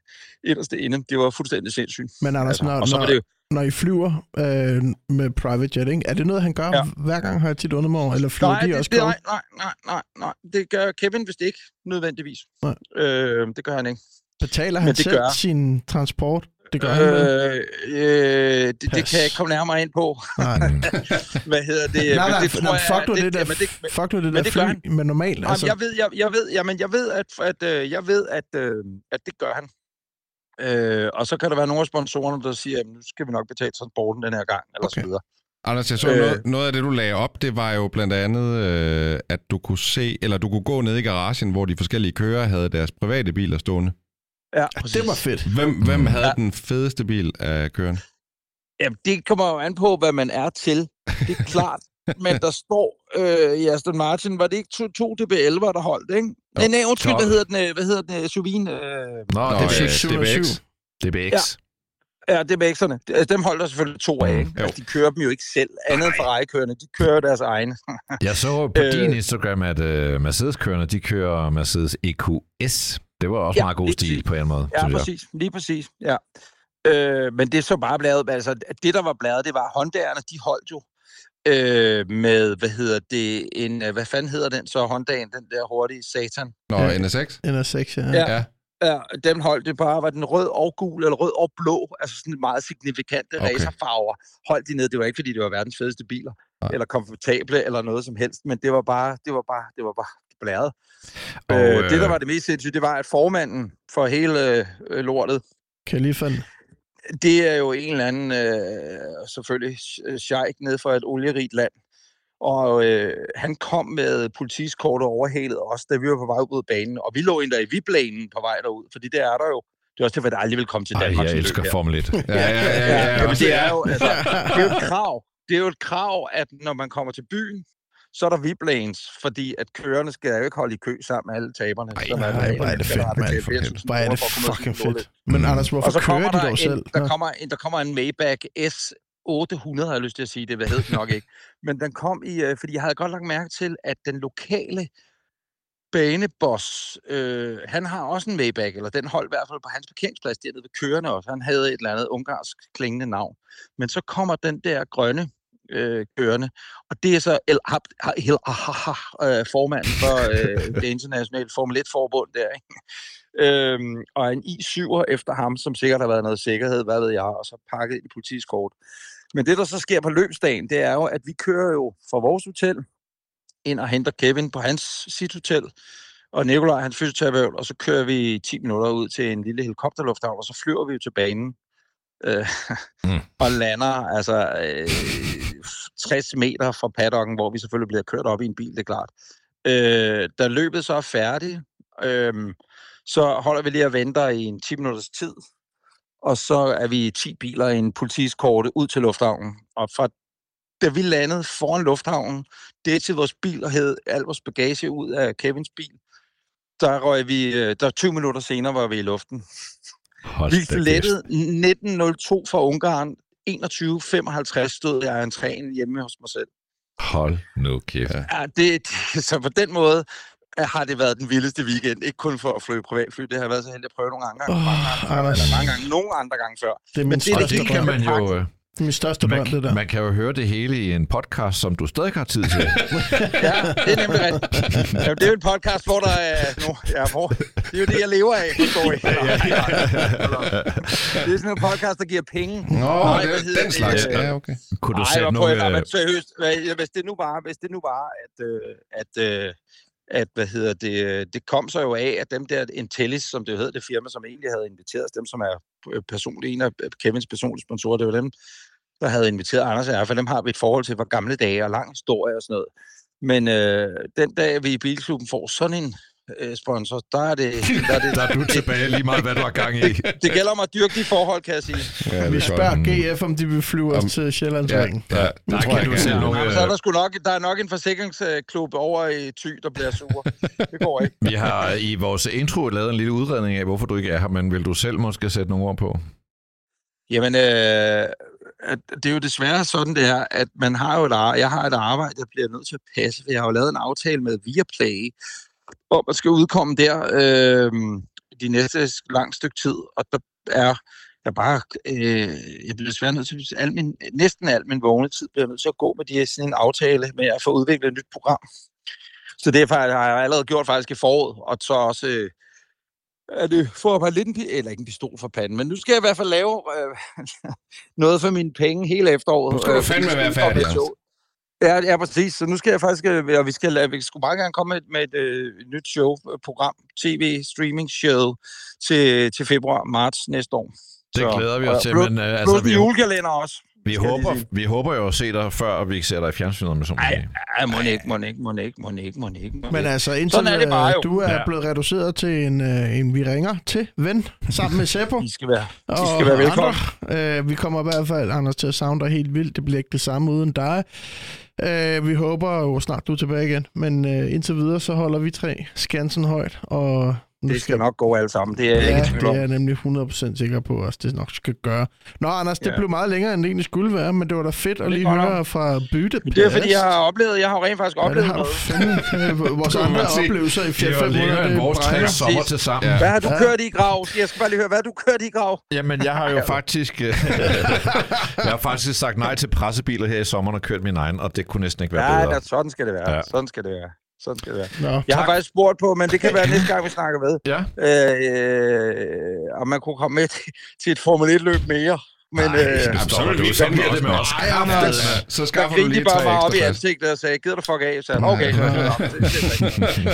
inderste inde. Det var fuldstændig sindssygt. men Anders, Altså, når, og så var det jo, når I flyver øh, med private jet, ikke? er det noget, han gør ja. Hver gang, har jeg tit undret mig over? Eller flyver nej, de det, også det, nej, nej, nej, nej, nej, det gør Kevin vist ikke nødvendigvis. Nej. Øh, det gør han ikke. Betaler han det selv gør- sin transport? Det gør han vel? Øh, øh, det, det kan jeg ikke komme nærmere ind på. Nej, [laughs] Hvad hedder det? nej, nej, det nej, fuck nu det der, jamen, det, fuck nu det der det fly, men normalt, Altså, altså. jeg ved, jeg, jeg ved, jamen, jeg ved, at, at øh, jeg ved, at, øh, at det gør han. Øh, og så kan der være nogle af sponsorerne, der siger, at nu skal vi nok betale transporten den her gang, eller Okay. så videre. Anders, jeg så Øh. noget, noget af det, du lagde op, det var jo blandt andet, øh, at du kunne se, eller du kunne gå ned i garagen, hvor de forskellige kører havde deres private biler stående. Ja, Ja, det var fedt. Hvem, hvem havde Ja. den fedeste bil af kørende? Jamen, det kommer jo an på, hvad man er til. Det er [laughs] klart. Men der står øh, i Aston Martin, var det ikke to, to DB11, der holdt, ikke? Nej, nej, undskyld, hvad 12. hedder den, øh, hvad hedder den, øh, SUV'en? Øh, Nå, Nå, det er ja, DBX. 707. DBX. ja, DBX'erne. Altså, dem holdt der selvfølgelig to af, Mm, ikke? jo. Altså, de kører dem jo ikke selv. Andet end Ferrari-kørende, de kører deres egne. [laughs] Jeg så på Øh. din Instagram, at uh, Mercedes-kørende, de kører Mercedes EQS. Det var også Ja, meget god stil præcis. på en måde, Ja, synes jeg. præcis. Lige præcis, ja. Øh, men det er så bare bladet, altså det, der var bladet, det var Honda'erne, de holdt jo øh, med, hvad hedder det, en, øh, hvad fanden hedder den så, Hondaen, den der hurtige satan. Nå, Ja. NSX? NR6, ja. Ja. Ja. Ja, dem holdt det bare, var den rød og gul, eller rød og blå, altså sådan meget signifikante Okay. racerfarver, holdt de ned. Det var ikke, fordi det var verdens fedeste biler, Nej. eller komfortable, eller noget som helst, men det var bare, det var bare, det var bare blæret. Og, Øh, det, der øh, var det mest sindssyge, det var, at formanden for hele øh, lortet, Kalifen. Det er jo en eller anden, øh, selvfølgelig, sh- sheik ned fra et olierigt land. Og øh, han kom med politiskortet overhalet os, da vi var på vej ud på banen. Og vi lå endda i viblanen på vej derud, fordi det er der jo. Det er også derfor, det aldrig vil komme til Ej, Danmark. jeg som elsker her. Formel 1. [laughs] Ja, ja, ja. ja, det er jo, altså, det er jo et krav. Det er jo et krav, at når man kommer til byen, så er der viblanes, fordi at kørerne skal jo ikke holde i kø sammen med alle taberne. Ej, som nej, alle hvor er det fedt, der mand. betalt 4.000 Hvor er det fucking fedt. Men. Anders, hvorfor og så kører de der dog selv? en, der Nå. kommer, en, der kommer en Maybach S 800, har jeg lyst til at sige. Det hvad hed nok ikke. Men den kom i, øh, fordi jeg havde godt lagt mærke til, at den lokale baneboss, øh, han har også en Maybach, eller den holdt i hvert fald på hans parkeringsplads dernede ved kørende også. Han havde et eller andet ungarsk klingende navn. Men så kommer den der grønne øh, kørende, og det er så El Hab, El Ahaha, øh, formanden for øh, det internationale Formel 1-forbund der, ikke? Øhm, og en I7'er efter ham, som sikkert har været noget sikkerhed, hvad ved jeg, og så pakket ind i politisk kort. Men det, der så sker på løbsdagen, det er jo, at vi kører jo fra vores hotel ind og henter Kevin på hans sit hotel, og Nikolaj, hans fysioterapeut, og så kører vi 10 minutter ud til en lille helikopterlufthavn, og så flyver vi jo til banen øh, mm. og lander altså øh, 60 meter fra paddocken, hvor vi selvfølgelig bliver kørt op i en bil, det er klart. Øh, da løbet så er færdigt, øh, så holder vi lige og venter i en 10 minutters tid, og så er vi 10 biler i en politiskorte ud til lufthavnen. Og fra da vi landede foran lufthavnen, det til vores bil og havde al vores bagage ud af Kevins bil, der røg vi, øh, der 20 minutter senere var vi i luften. Hold Vi da kæft. lettede 19.02 fra Ungarn. 21.55 stod jeg i entréen hjemme hos mig selv. Hold nu kæft. Ja. Det, [laughs] så på den måde øh, har det været den vildeste weekend. Ikke kun for at flyve privatfly, det har været så heldigt at prøve nogle gange, Åh, mange gange eller mange gange, nogle andre gange før. Det er Men det det det kan man jo... øh, min største drøm, det der. Man, man kan jo høre det hele i en podcast, som du stadig har tid til. [laughs] Ja, det er nemlig rigtigt. Ja, det er jo en podcast, hvor der er... No, ja, hvor, det er jo det, jeg lever af, forstår I. [laughs] Det er sådan en podcast, der giver penge. Nå, Nej, det er hedder den slags. det? Ja, okay. Kunne du Nej, sætte nogle... jeg, øh, seriøst, hvis det nu bare, hvis det nu bare, at, øh, at, øh, at, hvad hedder det, øh, det kom så jo af, at dem der Intellis, som det jo hedder, det firma, som egentlig havde inviteret os, dem som er øh, en af øh, Kevins personlige sponsorer, det var dem, der havde inviteret Anders og jeg, for dem har vi et forhold til fra gamle dage og lang historie og sådan noget. Men øh, den dag, vi i Bilklubben får sådan en sponsor, der er det... Der er det, Der er du tilbage lige meget, hvad du har gang i. [laughs] det gælder om at dyrke de forhold, kan jeg sige. Ja, det Vi er spørger GF, om de vil flyve os Om- til Ja, Sjællandsringen. ja, Der det tror kan du Ja. nogle... Nå, men så er øh, der, sgu nok, der er nok en forsikringsklub over i Thy, der bliver sur. Det går ikke. Vi har i vores intro lavet en lille udredning af, hvorfor du ikke er her, men vil du selv måske sætte nogle ord på? Jamen, øh, at det er jo desværre sådan, det er, at man har jo et, jeg har et arbejde, jeg bliver nødt til at passe, for jeg har jo lavet en aftale med Viaplay, om at skal udkomme der øh, de næste lang stykke tid, og der er jeg bare, øh, jeg bliver desværre nødt til, al min, næsten al min vågne tid bliver nødt til at gå med de her, sådan en aftale med at få udviklet et nyt program. Så derfor har jeg allerede gjort faktisk i foråret, og så også øh, er det får mig lidt en, eller ikke en pistol for panden, men nu skal jeg i hvert fald lave øh, [laughs] noget for mine penge hele efteråret. Nu skal du øh, fandme der være færdig. Ja, ja, præcis. Så nu skal jeg faktisk, øh, og vi skal, vi skulle meget gerne komme med, et- med et øh, nyt show, øh, program, tv, streaming show til, til februar, marts næste år. Det glæder vi os til, plus- men øh, Plus altså, en vi, julekalender også. Vi, håber, vi håber jo at se dig før, og vi ikke ser dig i fjernsynet med sådan Ej, noget. ej, må ikke, må ikke, må ikke, må ikke, må ikke. Men altså, indtil Sådan er det bare øh, jo. du er Ja. blevet reduceret til en, øh, en vi ringer til ven, sammen med Seppo. [laughs] I skal være, og skal være velkommen. Andre. Øh, vi kommer i hvert fald, Anders, til at savne dig helt vildt. Det bliver ikke det samme uden dig. Øh, vi håber jo snart, du er tilbage igen. Men øh, indtil videre, så holder vi tre skansen højt. Og nu Det skal nok gå alle sammen. Det er jeg Ja, ikke tvivl det om. er jeg nemlig 100% sikker på, at det nok skal gøre. Nå, Anders, det Ja. blev meget længere, end det egentlig skulle være, men det var da fedt at Det er lige høre fra Bytte. Det er fordi, jeg har oplevet, jeg har rent faktisk Ja, det oplevet noget. fandme. Øh, [laughs] Vores andre oplevelser i Det Fiat var 500, længere end det vores tre sommer til sammen. Ja. Hvad har du Ja. kørt i grav? Jeg skal bare lige høre, hvad har du kørt i grav? Jamen, jeg har jo faktisk... øh, [laughs] jeg har faktisk sagt nej til pressebiler her i sommeren og kørt min egen, og det kunne næsten ikke være Ja, bedre. da, sådan skal det være. Ja. Ja. Sådan skal det være. Sådan skal det være. Nå, Jeg har faktisk spurgt på, men det kan være næste gang, vi snakker ved, Ja. øh, om man kunne komme med til, [laughs] til et Formel 1-løb mere. Men Ej, øh, så du. vi fandme det med også os. Ej, Anders, Så der skaffer du lige bare tre mig op i ansigtet og sagde, gider du fuck af? Så han, okay, så [laughs]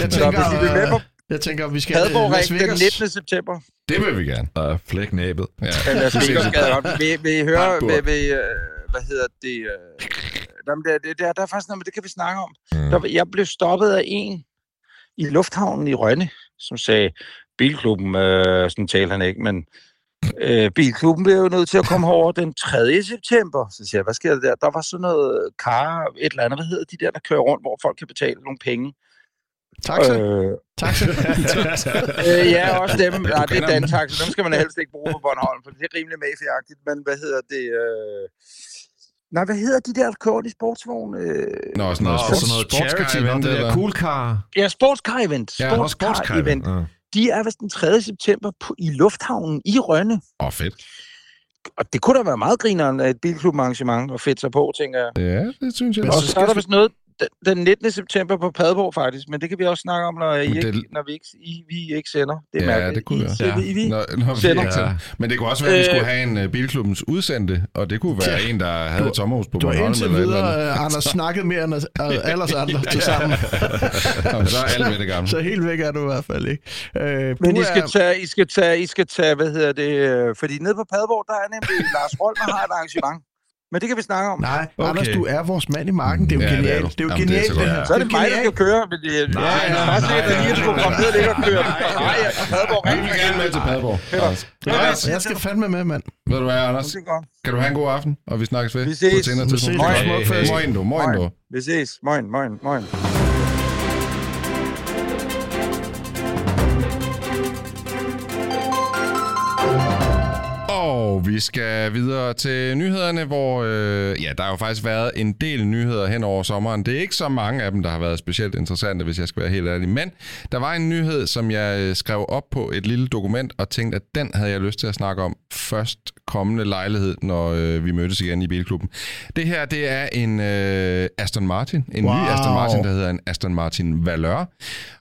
jeg Så tænker, hvis I vil med på øh, jeg tænker, vi skal Padborg Las Ring den Vegas. 19. september. Det vil vi gerne. Og flæk næbet. Ja. Las Vegas gad godt. Vil, vil I høre, vil, vil, øh, hvad hedder det? Øh, jamen, det, det, der, der er faktisk noget, men det kan vi snakke om. Mm. Der, jeg blev stoppet af en i lufthavnen i Rønne, som sagde, bilklubben, øh, sådan talte han ikke, men øh, bilklubben blev jo nødt til at komme herover den 3. september. Så siger jeg, hvad sker der der? Der var sådan noget kar, et eller andet, hvad hedder de der, der kører rundt, hvor folk kan betale nogle penge. Taxa, Øh, taxa. [laughs] øh, ja, også dem. Nej, det er. Dantaxa. Dem skal man helst ikke bruge på Bornholm, for det er rimelig mafiagtigt. Men hvad hedder det? Øh... Nej, hvad hedder de der, kører de sportsvogn? Øh... Nå, sådan Nå, noget, og sådan noget charity, det der cool car. Ja, sportscar-event. Ja, Sportscar-event. Ja. De er vist den 3. september på, i lufthavnen i Rønne. Åh, oh, fedt. Og det kunne da være meget grineren af et bilklubarrangement og fedt sig på, tænker jeg. Ja, det synes jeg. Men så er der vist noget den- den 19. september på Padborg, faktisk. Men det kan vi også snakke om, når, I Men ikke, det- når vi, ikke, I, vi ikke sender. Det er Ja, mærkeligt. det kunne være. vi- I, vi, Nå, nå, vi Sender. ikke til. Men det kunne også være, at vi skulle have en uh, bilklubbens udsendte, og det kunne være Ja. en, der havde et sommerhus på Du har Bornholm. indtil eller videre, øh, Anders, snakket mere end [laughs] øh, alle os andre til sammen. Jamen, så er alle ved det gamle. Så helt væk er du i hvert fald ikke. Øh, Men I skal, er- tage, I skal tage, I skal tage, hvad hedder det, øh, fordi nede på Padborg, der er nemlig [laughs] Lars Rolmer har et arrangement. Men det kan vi snakke om. Nej, Okay. Anders, du er vores mand i marken. Det er jo Ja, det er genialt. Det er jo Jamen, det er genialt, så det godt. her. Så er det mig, der skal køre. Men det, nej, nej, nej, nej, nej, nej, jeg skulle komme ned og ligge og køre. Nej, jeg er Padborg. Vi vil gerne med til Padborg. Jeg skal fandme med, mand. Ved du hvad, Anders? det er. Kan du have en god aften, og vi snakkes ved Vi ses. på. Smukfest. Moin du, moin du. Vi ses. Moin, moin, moin. Og vi skal videre til nyhederne, hvor øh, ja, der har jo faktisk været en del nyheder hen over sommeren. Det er ikke så mange af dem, der har været specielt interessante, hvis jeg skal være helt ærlig. Men der var en nyhed, som jeg øh, skrev op på et lille dokument, og tænkte, at den havde jeg lyst til at snakke om først kommende lejlighed, når øh, vi mødes igen i Bilklubben. Det her, det er en øh, Aston Martin. En wow. ny. Aston Martin, der hedder en Aston Martin Valeur.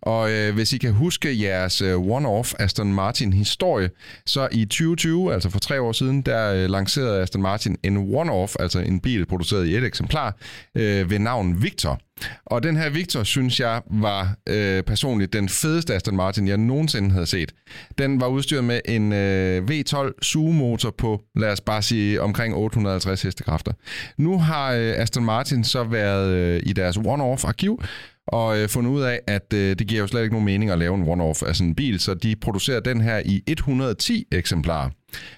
Og øh, hvis I kan huske jeres øh, one-off Aston Martin-historie, så i 2020, altså for tre år siden, der øh, lancerede Aston Martin en one-off, altså en bil produceret i et eksemplar, øh, ved navn Victor. Og den her Victor, synes jeg, var øh, personligt den fedeste Aston Martin, jeg nogensinde havde set. Den var udstyret med en øh, V12 sugemotor på, lad os bare sige, omkring 850 hestekræfter. Nu har øh, Aston Martin så været øh, i deres one-off-arkiv, og øh, fundet ud af, at øh, det giver jo slet ikke nogen mening at lave en one-off af sådan en bil, så de producerer den her i 110 eksemplarer.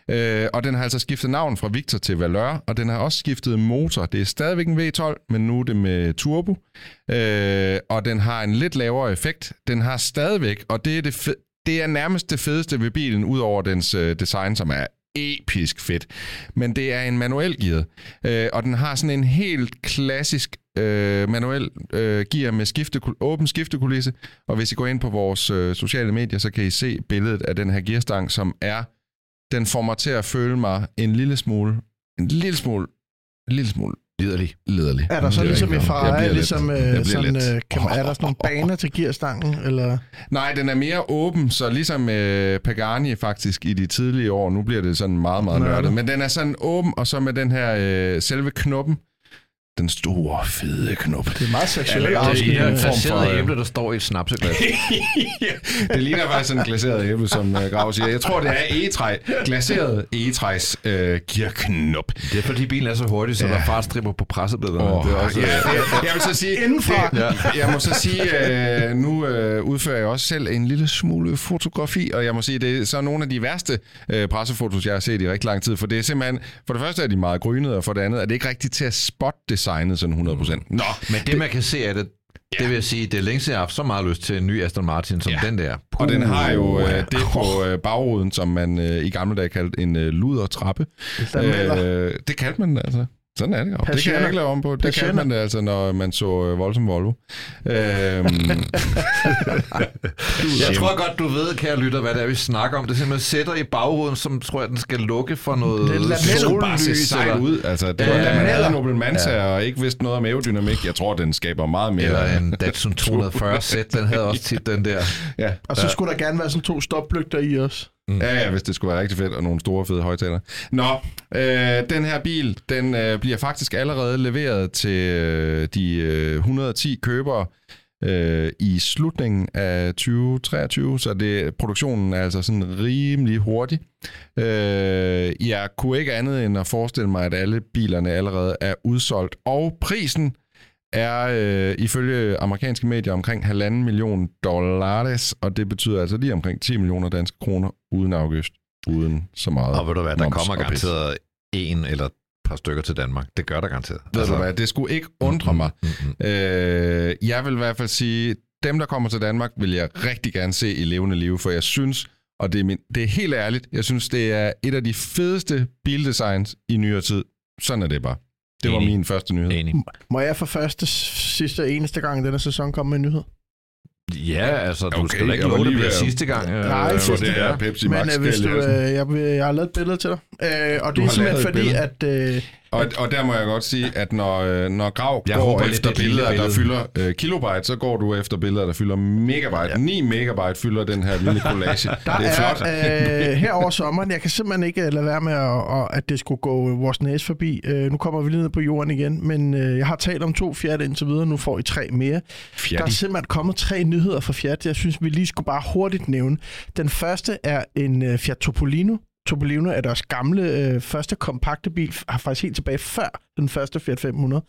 Øh, og den har altså skiftet navn fra Victor til Valør, og den har også skiftet motor. Det er stadigvæk en V12, men nu er det med turbo. Øh, og den har en lidt lavere effekt. Den har stadigvæk, og det er, det fe- det er nærmest det fedeste ved bilen, udover dens øh, design, som er episk fedt. Men det er en manuel gear, øh, og den har sådan en helt klassisk øh, manuel øh, gear med skifte, åben skiftekulisse. Og hvis I går ind på vores øh, sociale medier, så kan I se billedet af den her gearstang, som er, den får mig til at føle mig en lille smule, en lille smule, en lille smule Liderlig. Lederlig. Er der så Det ligesom i Ferrari, ligesom, øh, sådan, øh, kan man, er der sådan nogle baner til gearstangen? Eller? Nej, den er mere åben, så ligesom øh, Pagani faktisk i de tidlige år, nu bliver det sådan meget, meget Nørdet. men den er sådan åben, og så med den her øh, selve knuppen, den store, fede knop. Det er meget seksuelt ja, det er afsnit. en øh. form Glaseret for, øh, æble, der står i et snapseglas. [laughs] det ligner faktisk sådan en glaseret æble, som uh, Grav siger. Jeg tror, det er egetræ. Glaseret egetræs uh, gearknop. det er fordi bilen er så hurtig, så Ja. der er fartstripper på pressebillederne. Oh, det er også, ja, jeg, jeg vil så sige, Indenfra. Det, jeg må så sige, uh, nu uh, udfører jeg også selv en lille smule fotografi, og jeg må sige, det er så nogle af de værste uh, pressefotos, jeg har set i rigtig lang tid, for det er simpelthen, for det første er de meget grynede, og for det andet er det ikke rigtigt til at spotte designet sådan 100%. Nå, Men det, man kan se af det, det vil jeg sige, det er længe siden, jeg har haft så meget lyst til en ny Aston Martin som Ja. den der. Og den har jo øh, Puh, det på [laughs] øh, bagruden, som man øh, i gamle dage kaldte en øh, ludertrappe. Øh, det kaldte man den altså. Sådan er det jo. Det kan jeg ikke lave om på. Det Patienter. man altså, når man så øh, voldsom Volvo. Øhm, [laughs] Jeg tror godt, du ved, kære lytter, hvad det er, vi snakker om. Det simpelthen sætter i bagruden, som tror jeg, den skal lukke for noget Det er skulle bare se sejt ud. Altså, det Ja, var, da man lameller. havde en Opel Manta og ikke vidste noget om aerodynamik. Jeg tror, den skaber meget mere. Eller en Datsun 240 Z, den havde også tit den der. Ja, Og så skulle der gerne være sådan to stoplygter i Mm. Ja, ja, hvis det skulle være rigtig fedt, og nogle store fede højtaler. Nå, øh, den her bil, den øh, bliver faktisk allerede leveret til øh, de øh, 110 købere øh, i slutningen af 2023, så det, produktionen er altså sådan rimelig hurtig. Øh, jeg kunne ikke andet end at forestille mig, at alle bilerne allerede er udsolgt, og prisen er øh, ifølge amerikanske medier omkring halvanden million dollars, og det betyder altså lige omkring 10 millioner danske kroner uden afgift, uden så meget Og ved du hvad, der kommer garanteret en eller par stykker til Danmark. Det gør der garanteret. Ved du hvad, det skulle ikke undre mig. Mm-hmm. Øh, jeg vil i hvert fald sige, dem der kommer til Danmark, vil jeg rigtig gerne se i levende liv, for jeg synes, og det er, min, det er helt ærligt, jeg synes, det er et af de fedeste bildesigns i nyere tid. Sådan er det bare. Det var Enig. min første nyhed. Enig. Må jeg for første, sidste og eneste gang denne sæson komme med en nyhed? Ja, altså, du Okay, skal da ikke love, det bliver sidste gang. øh, Nej, hvor sidste det er. Pepsi Men Max. øh, hvis du, øh, jeg, jeg har lavet et billede til dig. Øh, og det er simpelthen fordi, at... Øh, Og, og der må jeg godt sige, at når, øh, når Grav Jeg går lidt, efter er billeder, der billede. fylder øh, kilobyte, så går du efter billeder, der fylder megabyte. Ja. 9 megabyte fylder den her lille collage. Der [laughs] det er, flot. er øh, her over sommeren, jeg kan simpelthen ikke øh, lade være med, at, at, det skulle gå vores næse forbi. Øh, nu kommer vi lige ned på jorden igen, men øh, jeg har talt om to Fiat indtil videre, nu får I tre mere. Der Fjerde. er simpelthen kommet tre nyheder fra Fiat, jeg synes, vi lige skulle bare hurtigt nævne. Den første er en øh, Fiat Topolino. Topolino er deres gamle øh, første kompakte bil, har faktisk helt tilbage før den første Fiat 500.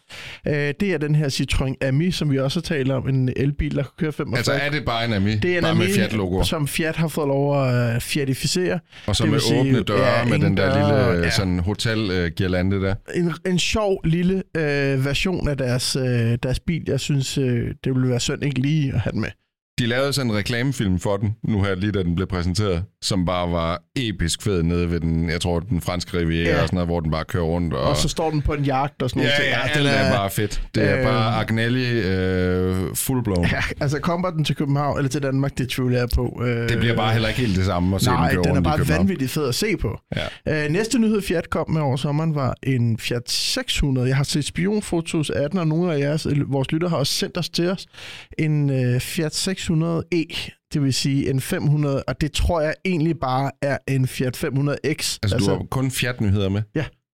Øh, det er den her Citroën Ami, som vi også har talt om, en elbil, der kan køre 45 Altså er det bare en Ami? det er en bare med Ami, Fiat-logo. som Fiat har fået lov at uh, fiatificere. Og det med sige, åbne døre, ja, med den der døre, lille ja. ja. sådan hotel-girlande der. En, en sjov lille øh, version af deres, øh, deres bil. Jeg synes, øh, det ville være synd ikke lige at have den med. De lavede sådan en reklamefilm for den, nu her lige da den blev præsenteret, som bare var episk fed nede ved den, jeg tror, den franske riviera Ja. og sådan noget, hvor den bare kører rundt. Og, Og så står den på en jagt og sådan ja, noget. ting. ja, den alt er bare fedt. Det er øh, bare Agnelli øh, fullblown. Ja, altså kommer den til København eller til Danmark, det tvivler jeg på. Øh, Det bliver bare heller ikke helt det samme at se Nej, den køre den er bare vanvittigt fed at se på. Ja. Øh, næste nyhed, Fiat kom med over sommeren, var en Fiat 600. Jeg har set spionfotos af den, og nogle af jeres, øh, vores lytter har også sendt os til os. En øh, Fiat 600e, det vil sige en 500, og det tror jeg egentlig bare er en Fiat 500X. Altså, du har kun Fiat-nyheder med.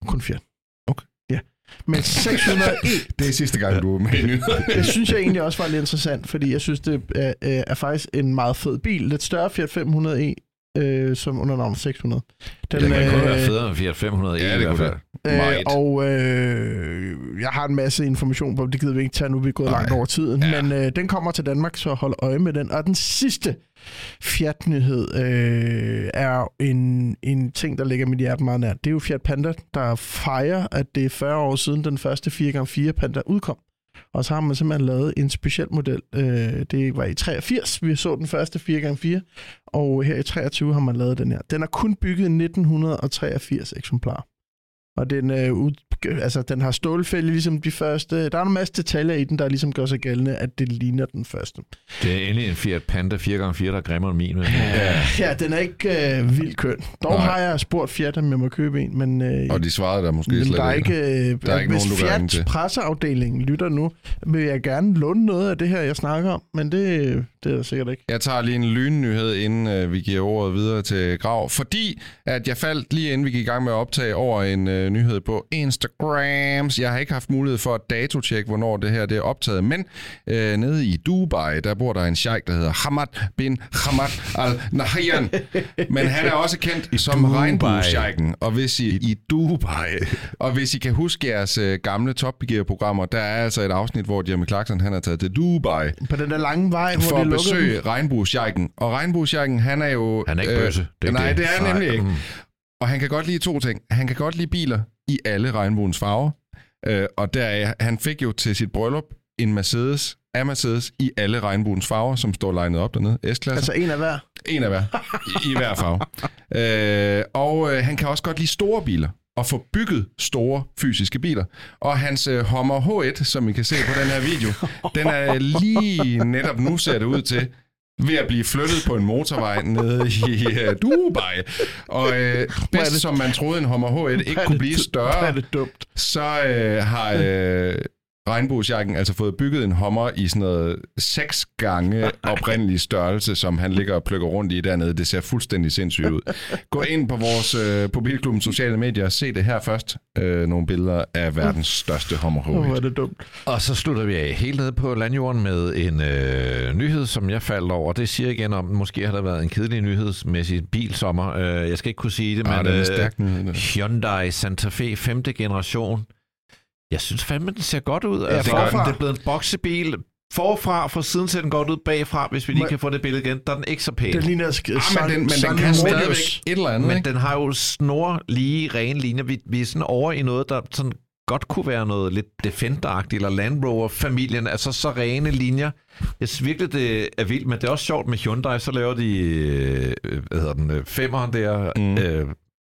kun Fiat. Okay. Ja. Men 600e, [laughs] Det er sidste gang, du er med nyheder. [laughs] det synes jeg egentlig også var lidt interessant, fordi jeg synes, det er, er, er faktisk en meget fed bil. Lidt større Fiat 500e, øh, som under navn 600. Den, Den kan kun øh, være federe end Fiat 500 Ja, i det hvert fald. Øh, og øh, jeg har en masse information på, det gider vi ikke tage nu, vi er gået Nej. langt over tiden. Ja. Men øh, den kommer til Danmark, så hold øje med den. Og den sidste Fiat-nyhed øh, er en, en ting, der ligger mit hjerte meget nært. Det er jo Fiat Panda, der fejrer, at det er 40 år siden den første 4x4 Panda udkom. Og så har man simpelthen lavet en speciel model. Øh, det var i 83, vi så den første 4x4, og her i 23 har man lavet den her. Den er kun bygget 1983 eksemplarer. Og den øh, ud, altså, den har stålfælge ligesom de første. Der er en masse detaljer i den, der ligesom gør sig gældende, at det ligner den første. Det er endelig en Fiat Panda 4x4, der er grimmere end min. Men... Ja, ja den er ikke øh, vildt køn. Dog Nej. har jeg spurgt Fiat, om jeg må købe en, men, øh, Og de svarede der måske men slet der er ikke. øh, Der er ikke hvis nogen, Fiat til. presseafdelingen lytter nu, vil jeg gerne låne noget af det her, jeg snakker om, men det, det er der sikkert ikke. Jeg tager lige en lynnyhed, inden øh, vi giver ordet videre til Grav. Fordi at jeg faldt lige inden vi gik i gang med at optage over en øh, nyhed på Instagrams. Jeg har ikke haft mulighed for at datotjekke, hvornår det her det er optaget. Men øh, nede i Dubai, der bor der en sheik, der hedder Hamad bin Hamad Al Nahyan. Men han er også kendt som Dubai. regnbuesjeiken. Og hvis I, I Dubai. Og hvis I kan huske jeres øh, gamle Top Gear-programmer, der er altså et afsnit, hvor Jeremy Clarkson han er taget til Dubai På den der lange vej, hvor for det at besøge regnbuesjeiken. Og regnbuesjeiken, han er jo... Han er ikke bøsse. Det er nej, ikke det er han nemlig ikke. Og han kan godt lide to ting. Han kan godt lide biler i alle regnbuens farver. Øh, og der er, han fik jo til sit bryllup en Mercedes af Mercedes i alle regnbuens farver, som står legnet op dernede. S-klasse. Altså en af hver. En af hver. I, i hver farve. Øh, og øh, han kan også godt lide store biler og få bygget store fysiske biler. Og hans øh, Hummer H1, som I kan se på den her video, den er lige netop nu ser det ud til ved at blive flyttet på en motorvej [laughs] nede i øh, Dubai. Og øh, bedst det- som man troede en Hummer H1 ikke kunne blive større, det dumt. så øh, har øh, regnbuesjakken altså fået bygget en hommer i sådan noget seks gange oprindelig størrelse, som han ligger og plukker rundt i dernede. Det ser fuldstændig sindssygt ud. Gå ind på vores øh, på Bilklubben sociale medier og se det her først. Øh, nogle billeder af verdens største hommer Åh, Hvor er H1. det dumt. Og så slutter vi af helt nede på landjorden med en øh, nyhed, som jeg faldt over. Det siger igen om, måske har der været en kedelig nyhedsmæssig bilsommer. Øh, jeg skal ikke kunne sige det, Ah, men den er øh. Hyundai Santa Fe 5. generation. Jeg synes fandme, den ser godt ud. Ja, Altså, det, den. det er blevet en boksebil. Forfra, fra siden ser den godt ud bagfra. Hvis vi lige Men- kan få det billede igen, der er den ikke så pæn. Det ligner sk- Ah, men den, men den kan stadigvæk et eller andet, Men ikke? den har jo snor lige rene linjer. Vi, vi er sådan over i noget, der sådan godt kunne være noget lidt Defender-agtigt, eller Land Rover-familien, altså så rene linjer. Jeg synes virkelig, det er vildt, men det er også sjovt med Hyundai, så laver de, øh, hvad hedder den, øh, femeren der, mm. øh,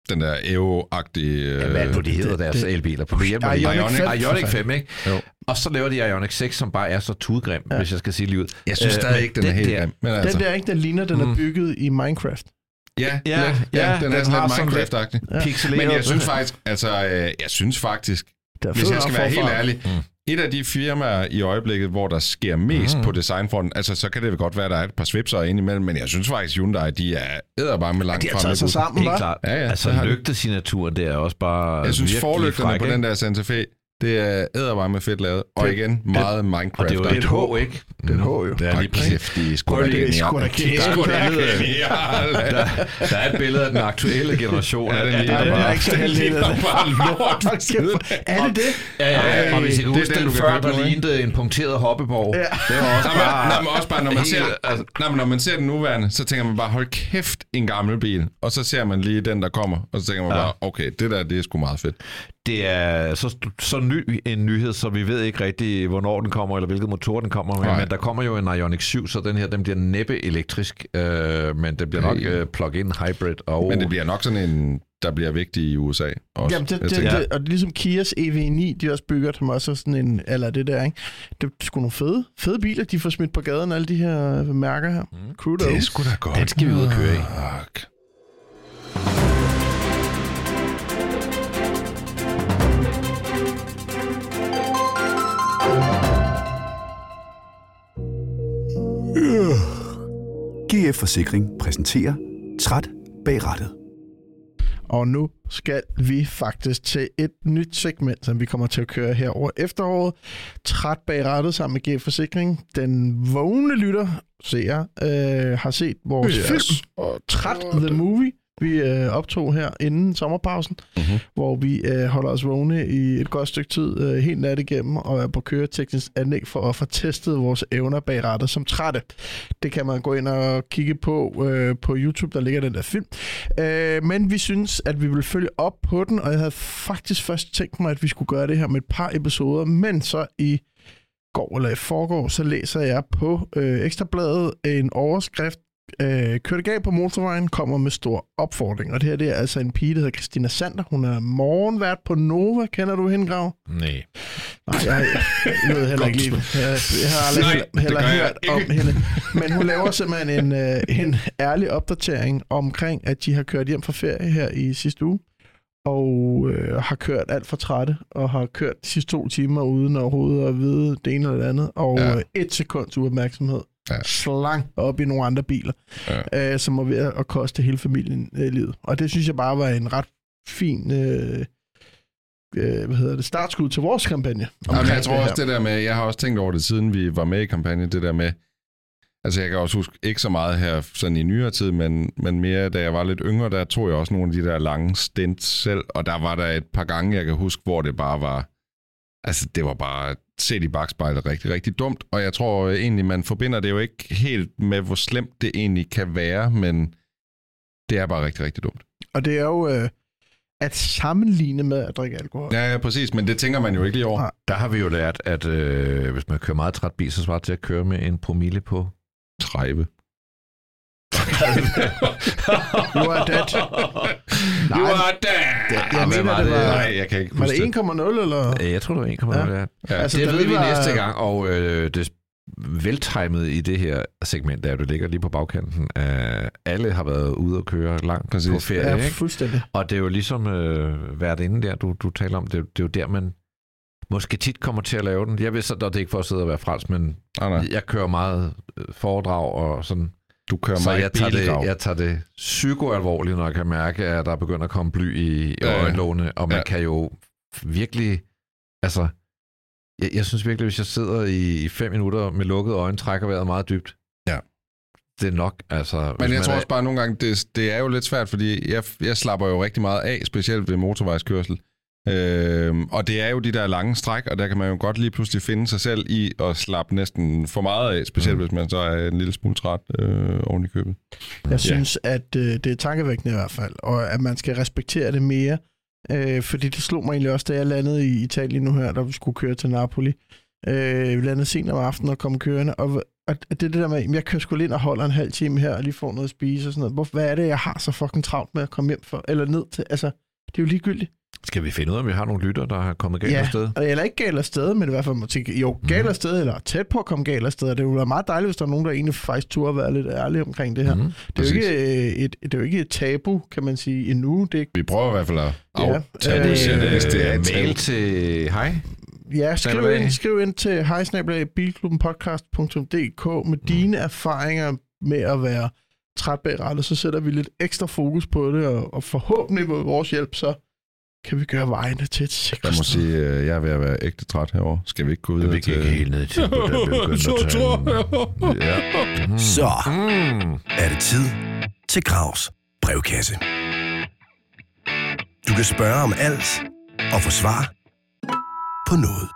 Den der Evo-agtige... Øh, hvad er det nu, de hedder det- deres det- elbiler? På det Ioniq Ioniq 5. Ioniq 5, ikke? Jo. Og så laver de Ioniq 6, som bare er så tudgrim, Ja. ja. hvis jeg skal sige lige ud. Jeg synes Øh, stadig ikke, den er den helt der- grim. Men altså, Den der ikke, den ligner, den er Mm. bygget i Minecraft. ja, Ja, ja, ja, ja, den er den sådan lidt Minecraft-agtig. Ja. Pixeleret. Men jeg synes faktisk, altså, øh, jeg synes faktisk, er hvis jeg skal være helt ærlig, Mm. Et af de firmaer i øjeblikket, hvor der sker mest Mm. på designfronten, altså så kan det vel godt være, at der er et par svipser ind imellem, men jeg synes faktisk, Hyundai, de er æderbarme langt De har taget sig sammen, Helt klart. Ja, ja, altså lygtesignaturen, det er også bare Jeg synes, forlygterne på den der Santa Fe, det er æderbarme fedt lavet. Og Det- igen, meget Minecraft. Og det er jo et H, ikke? Det er et H, jo. Det er lige præcis. lige, det er sgu da er. Der, der er et billede af den aktuelle generation. Er bare- ikke så Den heldig. ligner bare lort. Er det det? Ja, ja, ja. Og hvis I kan det huske den, før, der lignede en punkteret hoppeborg. Det var også bare... nå, men også bare, når man, ser, altså, nå, men når man ser den nuværende, så tænker man bare, hold kæft, en gammel bil. Og så ser man lige den, der kommer, og så tænker man bare, okay, det der, det er sgu meget fedt. Det er så, så ny en nyhed, så vi ved ikke rigtig, hvornår den kommer, eller hvilket motor den kommer med. Nej. Men der kommer jo en Ioniq 7, så den her den bliver næppe elektrisk, øh, men det bliver nok øh, plug-in hybrid. Og Men det bliver nok sådan en, der bliver vigtig i USA også. Jamen, det, det, det, og ligesom Kias EV9, de også bygger dem også sådan en, eller det der, ikke? Det er sgu nogle fede, fede biler, de får smidt på gaden, alle de her mærker her. Mm. Kudos. det er sgu da godt. Den skal vi ud og køre i. GF Forsikring præsenterer Træt bag rattet. Og nu skal vi faktisk til et nyt segment, som vi kommer til at køre her over efteråret. Træt bag rattet sammen med GF Forsikring. Den vågne lytter, ser øh, har set vores Yes. film, Træt The Movie, vi øh, optog her inden sommerpausen, Mhm. hvor vi øh, holder os vågne i et godt stykke tid, øh, helt nat igennem, og er på køreteknisk anlæg for at få testet vores evner bag rattet som trætte. Det kan man gå ind og kigge på øh, på YouTube, der ligger den der film. Øh, men vi synes, at vi vil følge op på den, og jeg havde faktisk først tænkt mig, at vi skulle gøre det her med et par episoder, men så i går eller i forgår, så læser jeg på øh, Ekstrabladet en overskrift, øh, kørte galt på motorvejen, kommer med stor opfordring. Og det her det er altså en pige, der hedder Christina Sander. Hun er morgenvært på Nova. Kender du hende, Grav? Nej. Nej, jeg, jeg ved heller ikke lige. Jeg, jeg har aldrig Nej, heller, hørt om hende. Men hun laver simpelthen en, øh, en ærlig opdatering omkring, at de har kørt hjem fra ferie her i sidste uge og øh, har kørt alt for trætte, og har kørt de sidste to timer uden overhovedet at vide det ene eller det andet, og Ja. ja. et sekunds uopmærksomhed Ja. ja. slang op i nogle andre biler, Ja. ja. øh, som var ved at koste hele familien øh, livet. Og det synes jeg bare var en ret fin øh, øh, hvad hedder det, startskud til vores kampagne. Jamen, omkring jeg tror det også det der med, jeg har også tænkt over det, siden vi var med i kampagnen, det der med, altså jeg kan også huske, ikke så meget her sådan i nyere tid, men, men mere da jeg var lidt yngre, der tog jeg også nogle af de der lange stints selv, og der var der et par gange, jeg kan huske, hvor det bare var, altså det var bare set i bagspejlet rigtig, rigtig dumt, og jeg tror egentlig, man forbinder det jo ikke helt med, hvor slemt det egentlig kan være, men det er bare rigtig, rigtig dumt. Og det er jo øh, at sammenligne med at drikke alkohol. Ja, ja, præcis, men det tænker man jo ikke lige over. Nej. Der har vi jo lært, at øh, hvis man kører meget træt bil, så svarer det til at køre med en promille på 30. [laughs] You are dead. Du er der! jeg hvad mener, var det var- Nej, jeg kan ikke Var huske det 1,0 eller? Jeg tror, det var 1,0. Ja. Ja. Altså, det ved vi var- næste gang, og øh, det veltimet i det her segment, der det ligger lige på bagkanten. Øh, alle har været ude og køre langt Præcis. på ferie, Ja, ikke? fuldstændig. Og det er jo ligesom øh, været inde der, du, du taler om, det, er jo- det er jo der, man måske tit kommer til at lave den. Jeg ved så, at det er ikke for at sidde og være frels, men Nej, nej. jeg kører meget øh, foredrag og sådan. Du kører Så mig jeg tager, det, jeg tager det psykoalvorligt, når jeg kan mærke, at der begynder at komme bly i, i Ja, øjenlågene, og man Ja. kan jo virkelig, altså, jeg, jeg synes virkelig, hvis jeg sidder i, i fem minutter med lukkede øjne, trækker vejret meget dybt. Ja. Det er nok, altså... Men jeg tror er- også bare nogle gange, det, det er jo lidt svært, fordi jeg, jeg slapper jo rigtig meget af, specielt ved motorvejskørsel. Øhm, og det er jo de der lange stræk, og der kan man jo godt lige pludselig finde sig selv i at slappe næsten for meget af, specielt Mm. hvis man så er en lille smule træt øh, oven i købet. Jeg synes, at øh, det er tankevækkende i hvert fald, og at man skal respektere det mere. Øh, fordi det slog mig egentlig også, da jeg landede i Italien nu her, da vi skulle køre til Napoli. Øh, vi landede sent om aftenen og kom kørende, og at det er det der med, at jeg kører sgu ind og holder en halv time her, og lige får noget at spise og sådan noget. Hvor, hvad er det, jeg har så fucking travlt med at komme hjem for, eller ned til? Altså, det er jo ligegyldigt. Skal vi finde ud af, om vi har nogle lytter, der har kommet galt Ja. afsted? Og- Eller ikke galt afsted, men i hvert fald må tænke, jo, galt Mhm. afsted, eller tæt på at komme galt afsted. Og det ville være meget dejligt, hvis der er nogen, der egentlig faktisk turde være lidt ærlige omkring det her. Mm. Mm. Det er, jo ikke, øh, et, det er jo ikke et tabu, kan man sige, endnu. Det er, Vi prøver i hvert fald at Ja. aftabuisere det, hvis det er Øh, et mail til hej. ja, skriv ind, skriv ind til hejsnabelagbilklubbenpodcast.dk med Mm. dine erfaringer med at være træt bag rattet. Så sætter vi lidt ekstra fokus på det, og, og forhåbentlig med vores hjælp, så kan vi gøre vejene til et sikkert Jeg må sige, at jeg er ved at være ægte træt herovre. Skal vi ikke gå videre Vi gik til... helt ned vi begyndte at [laughs] tale. Ja. Mm. Så Mm. er det tid til Gravs brevkasse. Du kan spørge om alt og få svar på noget.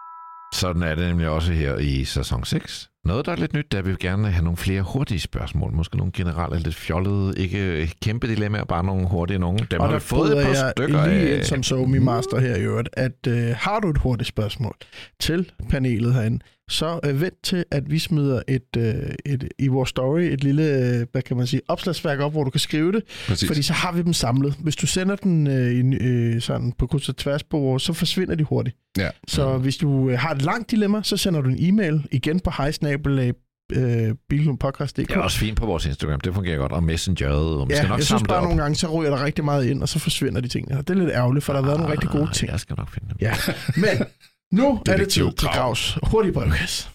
Sådan er det nemlig også her i sæson 6. Noget, der er lidt nyt, der vil vi gerne have nogle flere hurtige spørgsmål. Måske nogle generelle, lidt fjollede, ikke kæmpe dilemmaer, bare nogle hurtige nogen. Dem Og har der vi fået et par jeg stykker lige af. ind som Somi Master her i øvrigt, at øh, har du et hurtigt spørgsmål til panelet herinde, så øh, vent til, at vi smider et, øh, et, i vores story et lille, øh, hvad kan man sige, opslagsværk op, hvor du kan skrive det, Præcis. fordi så har vi dem samlet. Hvis du sender den øh, i, øh, sådan på kryds og tværs på vores, så forsvinder de hurtigt. Ja. Så hvis du øh, har et langt dilemma, så sender du en e-mail igen på hejsnabelag øh, bilklubpodcast.dk. Det er også fint på vores Instagram, det fungerer godt. Og Messengeret, og vi Ja, skal nok jeg synes bare op. nogle gange, så ryger der rigtig meget ind, og så forsvinder de ting. Det er lidt ærgerligt, for der har været nogle rigtig gode ting. Jeg skal nok finde dem. Ja, [laughs] men nu er det tid til Grav. Gravs hurtige brevkasse.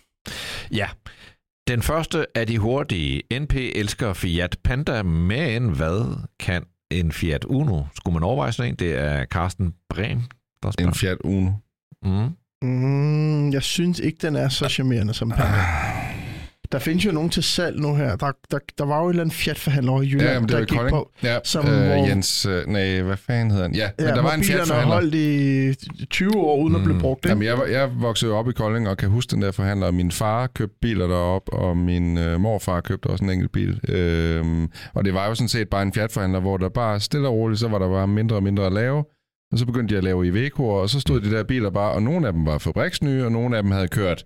Ja. Den første af de hurtige. NP elsker Fiat Panda, men hvad kan en Fiat Uno? Skulle man overveje sådan en? Det er Carsten Brehm, der spørger. En Fiat Uno. Mm. Mm, jeg synes ikke, den er så charmerende som Panda. Der findes jo nogen til salg nu her. Der, der, der var jo en eller anden Fiat-forhandler over i Jylland, Ja, men det der gik Kolding. på. Ja, som øh, hvor- Jens... Øh, nej, hvad fanden hedder han? Ja, Ja, men der var en Fiat-forhandler. holdt i 20 år uden mm. at blive brugt. Ikke? Jamen, jeg, jeg voksede op i Kolding og kan huske den der forhandler. Min far købte biler derop, og min øh, morfar købte også en enkelt bil. Øhm, og det var jo sådan set bare en Fiat-forhandler, hvor der bare stille og roligt, så var der bare mindre og mindre at lave. Og så begyndte de at lave Iveco'er, og så stod de der biler bare, og nogle af dem var fabriksnye, og nogle af dem havde kørt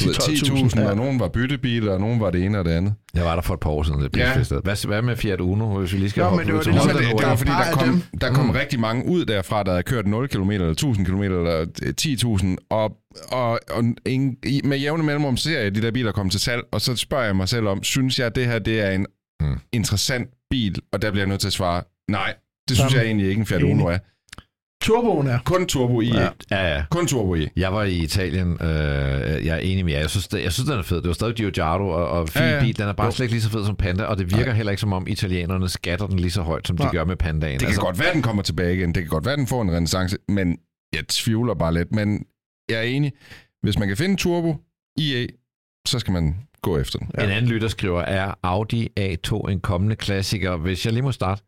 du ved, 10.000, 10.000, ja. og nogle var byttebiler, og nogle var det ene og det andet. Jeg var der for et par år siden, det blev Ja. hvad, hvad med Fiat Uno, hvis vi lige skal Nå, men det var det, ligesom det, det var fordi, der kom, der kom Mm. rigtig mange ud derfra, der havde kørt 0 km, eller 1000 km, eller 10.000, og, og, og en, i- med jævne mellemrum ser jeg de der biler komme til salg, og så spørger jeg mig selv om, synes jeg, at det her det er en Mm. interessant bil? Og der bliver jeg nødt til at svare, nej, det synes Jamen, jeg egentlig ikke en Fiat. Uno er. Turboen er. Kun turbo i. Ja. Ja. Ja, ja. Kun turbo i. Jeg var i Italien, øh, jeg er enig med jer. Jeg synes, det, jeg synes den er fed. Det var stadig Giugiaro og, og fin Ja, ja, ja. ja. bil. Den er bare Jo. slet ikke lige så fed som Panda, og det virker heller ikke som om italienerne skatter den lige så højt, som de Nej. gør med Pandaen. Det kan altså, godt være, at den kommer tilbage igen. Det kan godt være, den får en renaissance, men jeg tvivler bare lidt. Men jeg er enig. Hvis man kan finde turbo IA, så skal man gå efter den. En anden lytter skriver, er Audi A2 en kommende klassiker? Hvis jeg lige må starte.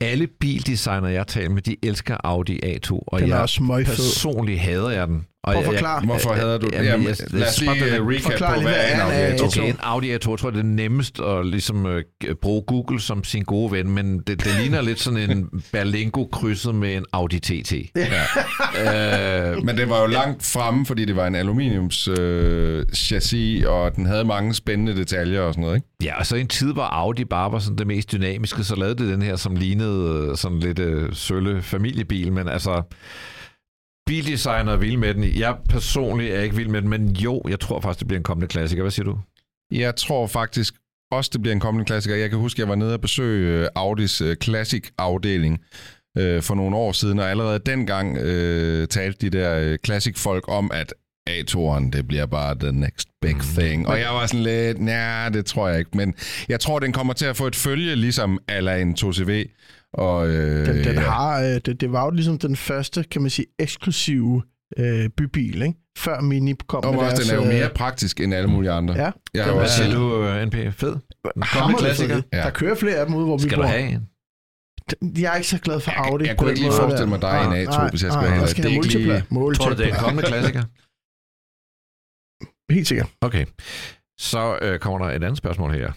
Alle bildesigner, jeg taler med, de elsker Audi A2, og Den er jeg også personligt hader jeg den. Og Prøv at jeg- forklare. Hvorfor hader du? Jamen, Jamen, jeg- lad os jeg- lige jeg- uh, recap på, hvad hvad er en Audi A2? A2. Okay, en Audi A2, jeg tror, det er nemmest at ligesom, øh, bruge Google som sin gode ven, men det, det ligner lidt sådan en Berlingo krydset med en Audi TT. Ja. øh, [laughs] Men det var jo langt fremme, fordi det var en aluminiums øh, chassis, og den havde mange spændende detaljer og sådan noget, ikke? ja, og så i en tid, hvor Audi bare var sådan det mest dynamiske, så lavede det den her, som lignede øh, sådan lidt øh, sølle familiebil, men altså... Bildesigner er vild med den. Jeg personligt er ikke vild med den, men jo, jeg tror faktisk, det bliver en kommende klassiker. Hvad siger du? Jeg tror faktisk også, det bliver en kommende klassiker. Jeg kan huske, jeg var nede og besøge øh, Audis øh, Classic-afdeling øh, for nogle år siden, og allerede dengang øh, talte de der øh, Classic-folk om, at A2'eren, det bliver bare the next big thing. Og jeg var sådan lidt, nej, det tror jeg ikke. Men jeg tror, den kommer til at få et følge, ligesom ala en 2CV. Og, øh, Den, den har, øh, det, det var jo ligesom den første, kan man sige, eksklusive øh, bybil, ikke? Før Mini kom Og med også, deres... den er jo øh, mere praktisk end alle mulige andre. Ja. Jeg jo Hvad også siger du, øh, NP? Fed? En kommende klassiker? Ja. Der kører flere af dem ude, hvor vi Skal du bor. have en? Jeg er ikke så glad for Jeg- Audi. jeg på kunne ikke lige forestille mig dig en Nej, A2, nej, hvis jeg skulle nej, have Jeg det. skal Det er ikke lige-. Tror du, det er en kommende klassiker? Helt sikkert. Okay. Så øh, kommer der et andet spørgsmål her.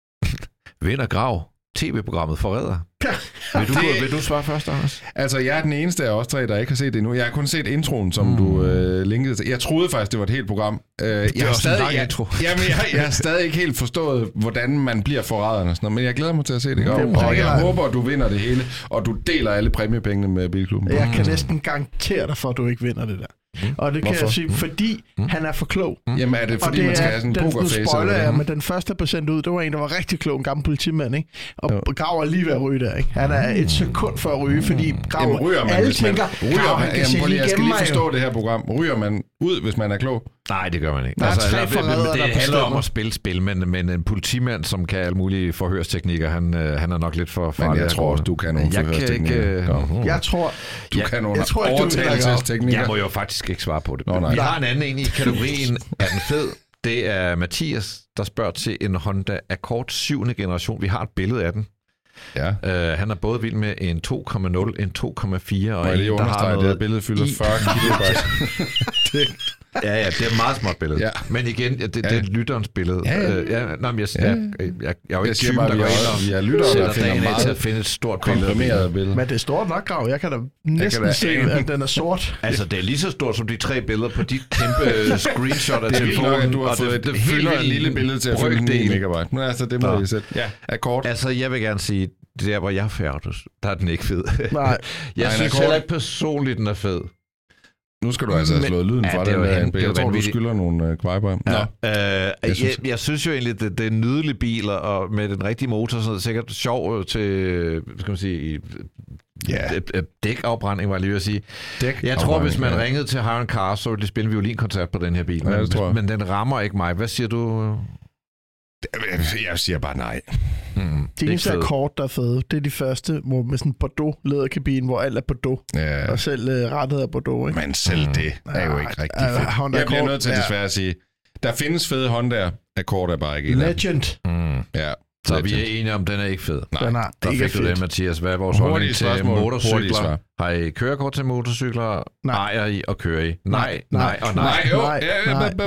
[laughs] Vind og grav. TV-programmet Forræder. Vil du, Det- vil du svare først, Anders? Altså, jeg er den eneste af os tre, der ikke har set det endnu. Jeg har kun set introen, som Mm. du øh, linkede til. Jeg troede faktisk, det var et helt program. Øh, jeg, har stadig, jeg, intro. jamen, jeg, jeg har stadig ikke helt forstået, hvordan man bliver forræderen og sådan noget, men jeg glæder mig til at se det. Og, og jeg håber, du vinder det hele, og du deler alle præmiepengene med Bilklubben. Jeg kan næsten garantere dig for, at du ikke vinder det der. Og det kan Hvorfor? jeg sige, fordi han er for klog. Jamen, er det fordi, og det man skal er, have sådan en den, nu pokerface? spoiler eller jeg, men den første, sendt ud, det var en, der var rigtig klog, en gammel politimand, ikke? Og Jo. Grav er lige ved at ryge der, ikke? Han er et sekund for at ryge, fordi Grav, Jamen, ryger man, alle hvis man, tænker, ryger Grav, man, han kan jamen, se lige, jeg skal lige forstå jo. det her program. Ryger man ud, hvis man er klog? Nej, det gør man ikke. Der er tre eller- forrædere, det, der det handler om at spille spil, men, men en politimand, som kan alle mulige forhørsteknikker, han, øh, han er nok lidt for Men farlig. jeg at tror også, du kan nogle Jeg kan ikke... forhørsteknikker. øh. Jeg tror, Du kan nogle jeg tror overtagelsesteknikker. Jeg må jo faktisk ikke svare på det. Nå, nej. Vi har en anden en i kategorien, er den fed? Det er Mathias, der spørger til en Honda Accord 7. generation. Vi har et billede af den. Ja. Uh, han er både vild med en 2,0, en 2,4 og en, der har at det noget... billede fylder i- 40 kilo. [laughs] Ja, ja, det er et meget småt billede. Ja. Men igen, ja, det, Ja. det er lytterens billede. Ja, ja. Øh, ja, nå, men jeg, Ja. jeg, jeg, jeg, jeg er jo ikke Jeg typen, der går ind og vi er lyttere, sætter dagen af til at meget finde et stort billede. komprimeret billede. men det er stort nok, Grav. Jeg kan da næsten da se, at den er sort. Altså, det er lige så stort som de tre billeder på dit kæmpe [laughs] screenshot af Det er telefonen. du har og fået det, et det helt fylder vildt en lille billede til at fylde 9 brøkdel. megabyte. Men altså, det må vi sætte. Ja, akkord. Altså, jeg vil gerne sige, der hvor jeg færdes, der er den ikke fed. Nej, [laughs] Jeg Nej, synes heller ikke personligt, den er fed. Nu skal du altså have slået lyden Ja, fra det NB. det er jo Jeg tror, du skylder nogle øh, kvejber. Nå, Ja. Øh, jeg, synes-. Jeg, jeg synes jo egentlig, det, det er nydelige biler, og med den rigtige motor, så er det sikkert sjov øh, til, hvad skal man sige, Ja. ja. dækafbrænding, var jeg lige ved at sige. dæk. Jeg tror, hvis man Ja. ringede til Hiron Car, så ville de spille en violinkoncert på den her bil. Ja, Men, det men den rammer ikke mig. Hvad siger du? Jeg siger bare nej. Hmm, de eneste akkord, der er fede, det er de første, hvor med sådan en Bordeaux-læderkabine, hvor alt er Bordeaux, Ja, og selv uh, rettet er Bordeaux, ikke? men selv det er jo ikke rigtig fedt. Honda Jeg bliver nødt til ja. desværre at sige, der findes fede Hondaer. Akkord er bare ikke. Legend. Hmm. Ja. Så vi er enige om, den er ikke fed. Nej. Den er Der ikke fik du det, fedt. Mathias. Hvad er vores holdning til spørgsmål, motorcykler? Har I kørekort til motorcykler? Nej. Ejer I og kører I? Nej, Nej. nej og nej. Nej, jo, nej,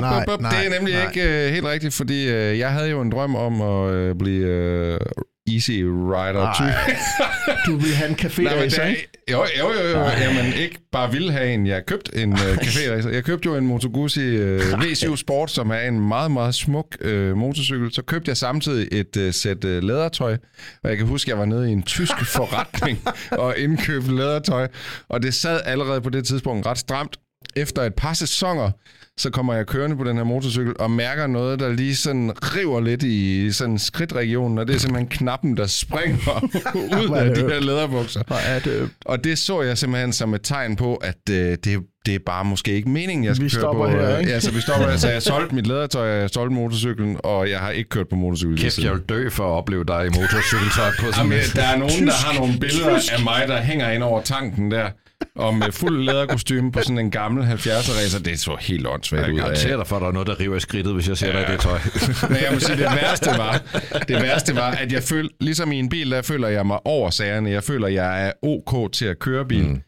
nej, det er nemlig nej. ikke uh, helt rigtigt, fordi uh, jeg havde jo en drøm om at uh, blive uh, Easy Rider. Ej, [laughs] du vil have en café Nej, racer, ikke? jo, jo, jo, jo. Jamen, ikke bare ville have en. Jeg købte en uh, café Jeg købte jo en Moto Guzzi uh, V7 Sport, som er en meget, meget smuk uh, motorcykel. Så købte jeg samtidig et uh, sæt uh, lædertøj. Og jeg kan huske, at jeg var nede i en tysk forretning [laughs] og indkøbte lædertøj. Og det sad allerede på det tidspunkt ret stramt. Efter et par sæsoner, så kommer jeg kørende på den her motorcykel og mærker noget, der lige sådan river lidt i sådan skridtregionen, og det er simpelthen knappen, der springer [laughs] ud af de her læderbukser. Er Og det så jeg simpelthen som et tegn på, at øh, det, det er bare måske ikke meningen, jeg skal Vi køre på. her, øh, ikke? Ja, så vi stopper her. Så jeg solgte mit lædertøj, jeg solgte motorcyklen, og jeg har ikke kørt på motorcykel. lige Kæft, jeg vil dø for at opleve dig i motorcykeltøj på [laughs] sådan Jamen, der er nogen, der har nogle billeder af mig, der hænger ind over tanken der, og med fuld læderkostyme på sådan en gammel 70'er racer. Det så helt åndssvagt Jeg ud af. garanterer dig for, at der er noget, der river i skridtet, hvis jeg ser dig i det tøj. [laughs] Men jeg må sige, det værste var, det værste var, at jeg følte, ligesom i en bil, der føler jeg mig over sagerne. Jeg føler, jeg er ok til at køre bil. Mm.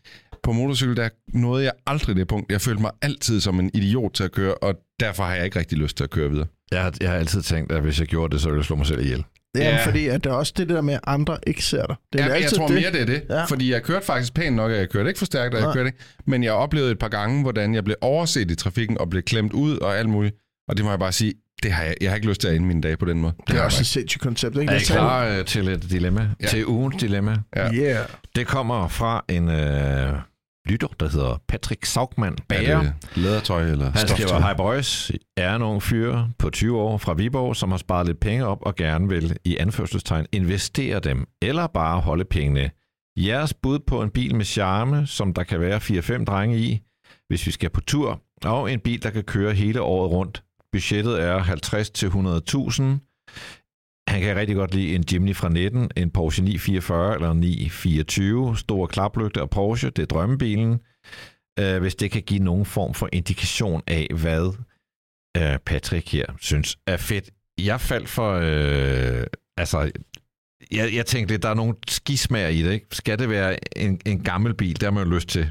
På motorcykel, der nåede jeg aldrig det punkt. Jeg følte mig altid som en idiot til at køre, og derfor har jeg ikke rigtig lyst til at køre videre. Jeg, har- jeg har altid tænkt, at hvis jeg gjorde det, så ville jeg slå mig selv ihjel. Jamen, Ja. fordi at der er også det der med, at andre ikke ser dig. Det er Ja, jeg tror det. mere, det er det. Ja. Ja. Fordi jeg kørte faktisk pænt nok, og jeg kørte ikke for stærkt, og jeg Nej. kørte ikke. Men jeg oplevede et par gange, hvordan jeg blev overset i trafikken, og blev klemt ud og alt muligt. Og det må jeg bare sige, det har jeg, jeg har ikke lyst til at ende mine dage på den måde. Det er har også et sindssygt koncept, ikke? Er I klar øh, til et dilemma? Ja. Ja. Til ugens dilemma? Ja. Yeah. Det kommer fra en øh, lytter, der hedder Patrick Saugmann ikke. Bager. Er det lædertøj eller Han skriver, Hej boys, er nogle fyre på 20 år fra Viborg, som har sparet lidt penge op og gerne vil i anførselstegn investere dem, eller bare holde pengene. Jeres bud på en bil med charme, som der kan være 4-5 drenge i, hvis vi skal på tur, og en bil, der kan køre hele året rundt. Budgettet er 50-100.000. Han kan rigtig godt lide en Jimny fra 19, en Porsche 944 eller 924, store klaplygte og Porsche, det er drømmebilen øh, hvis det kan give nogen form for indikation af, hvad øh, Patrick her synes er fedt. Jeg faldt for... Øh, altså, jeg, jeg tænkte der er nogle skismager i det. Ikke? Skal det være en, en gammel bil? Det har man jo lyst til.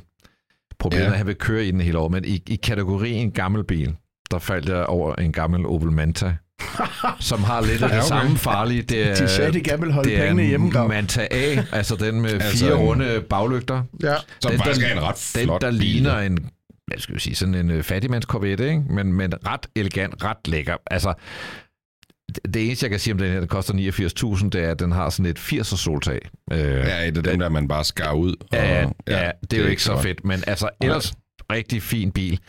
Problemet er, Ja. at han vil køre i den hele år, men i, i kategorien gammel bil, der faldt jeg over en gammel Opel Manta, [laughs] som har lidt af det Ja, okay. samme farlige. Det er, De sagde, de gerne vil holde det er pengene hjemme, Gav. Manta A, altså den med Altså fire runde baglygter. Ja. Som Den, faktisk der- er en ret Den, flot der bil. ligner en, hvad skal vi sige, sådan en øh, fattigmandskorvette, ikke? Men, men ret elegant, ret lækker. Altså, det, eneste, jeg kan sige om den her, den koster 89.000, det er, at den har sådan et 80'er soltag. Øh, Ja, et af dem, der man bare skar ud. Og, ja, ja, det er jo ikke så fedt, men altså ellers rigtig fin bil.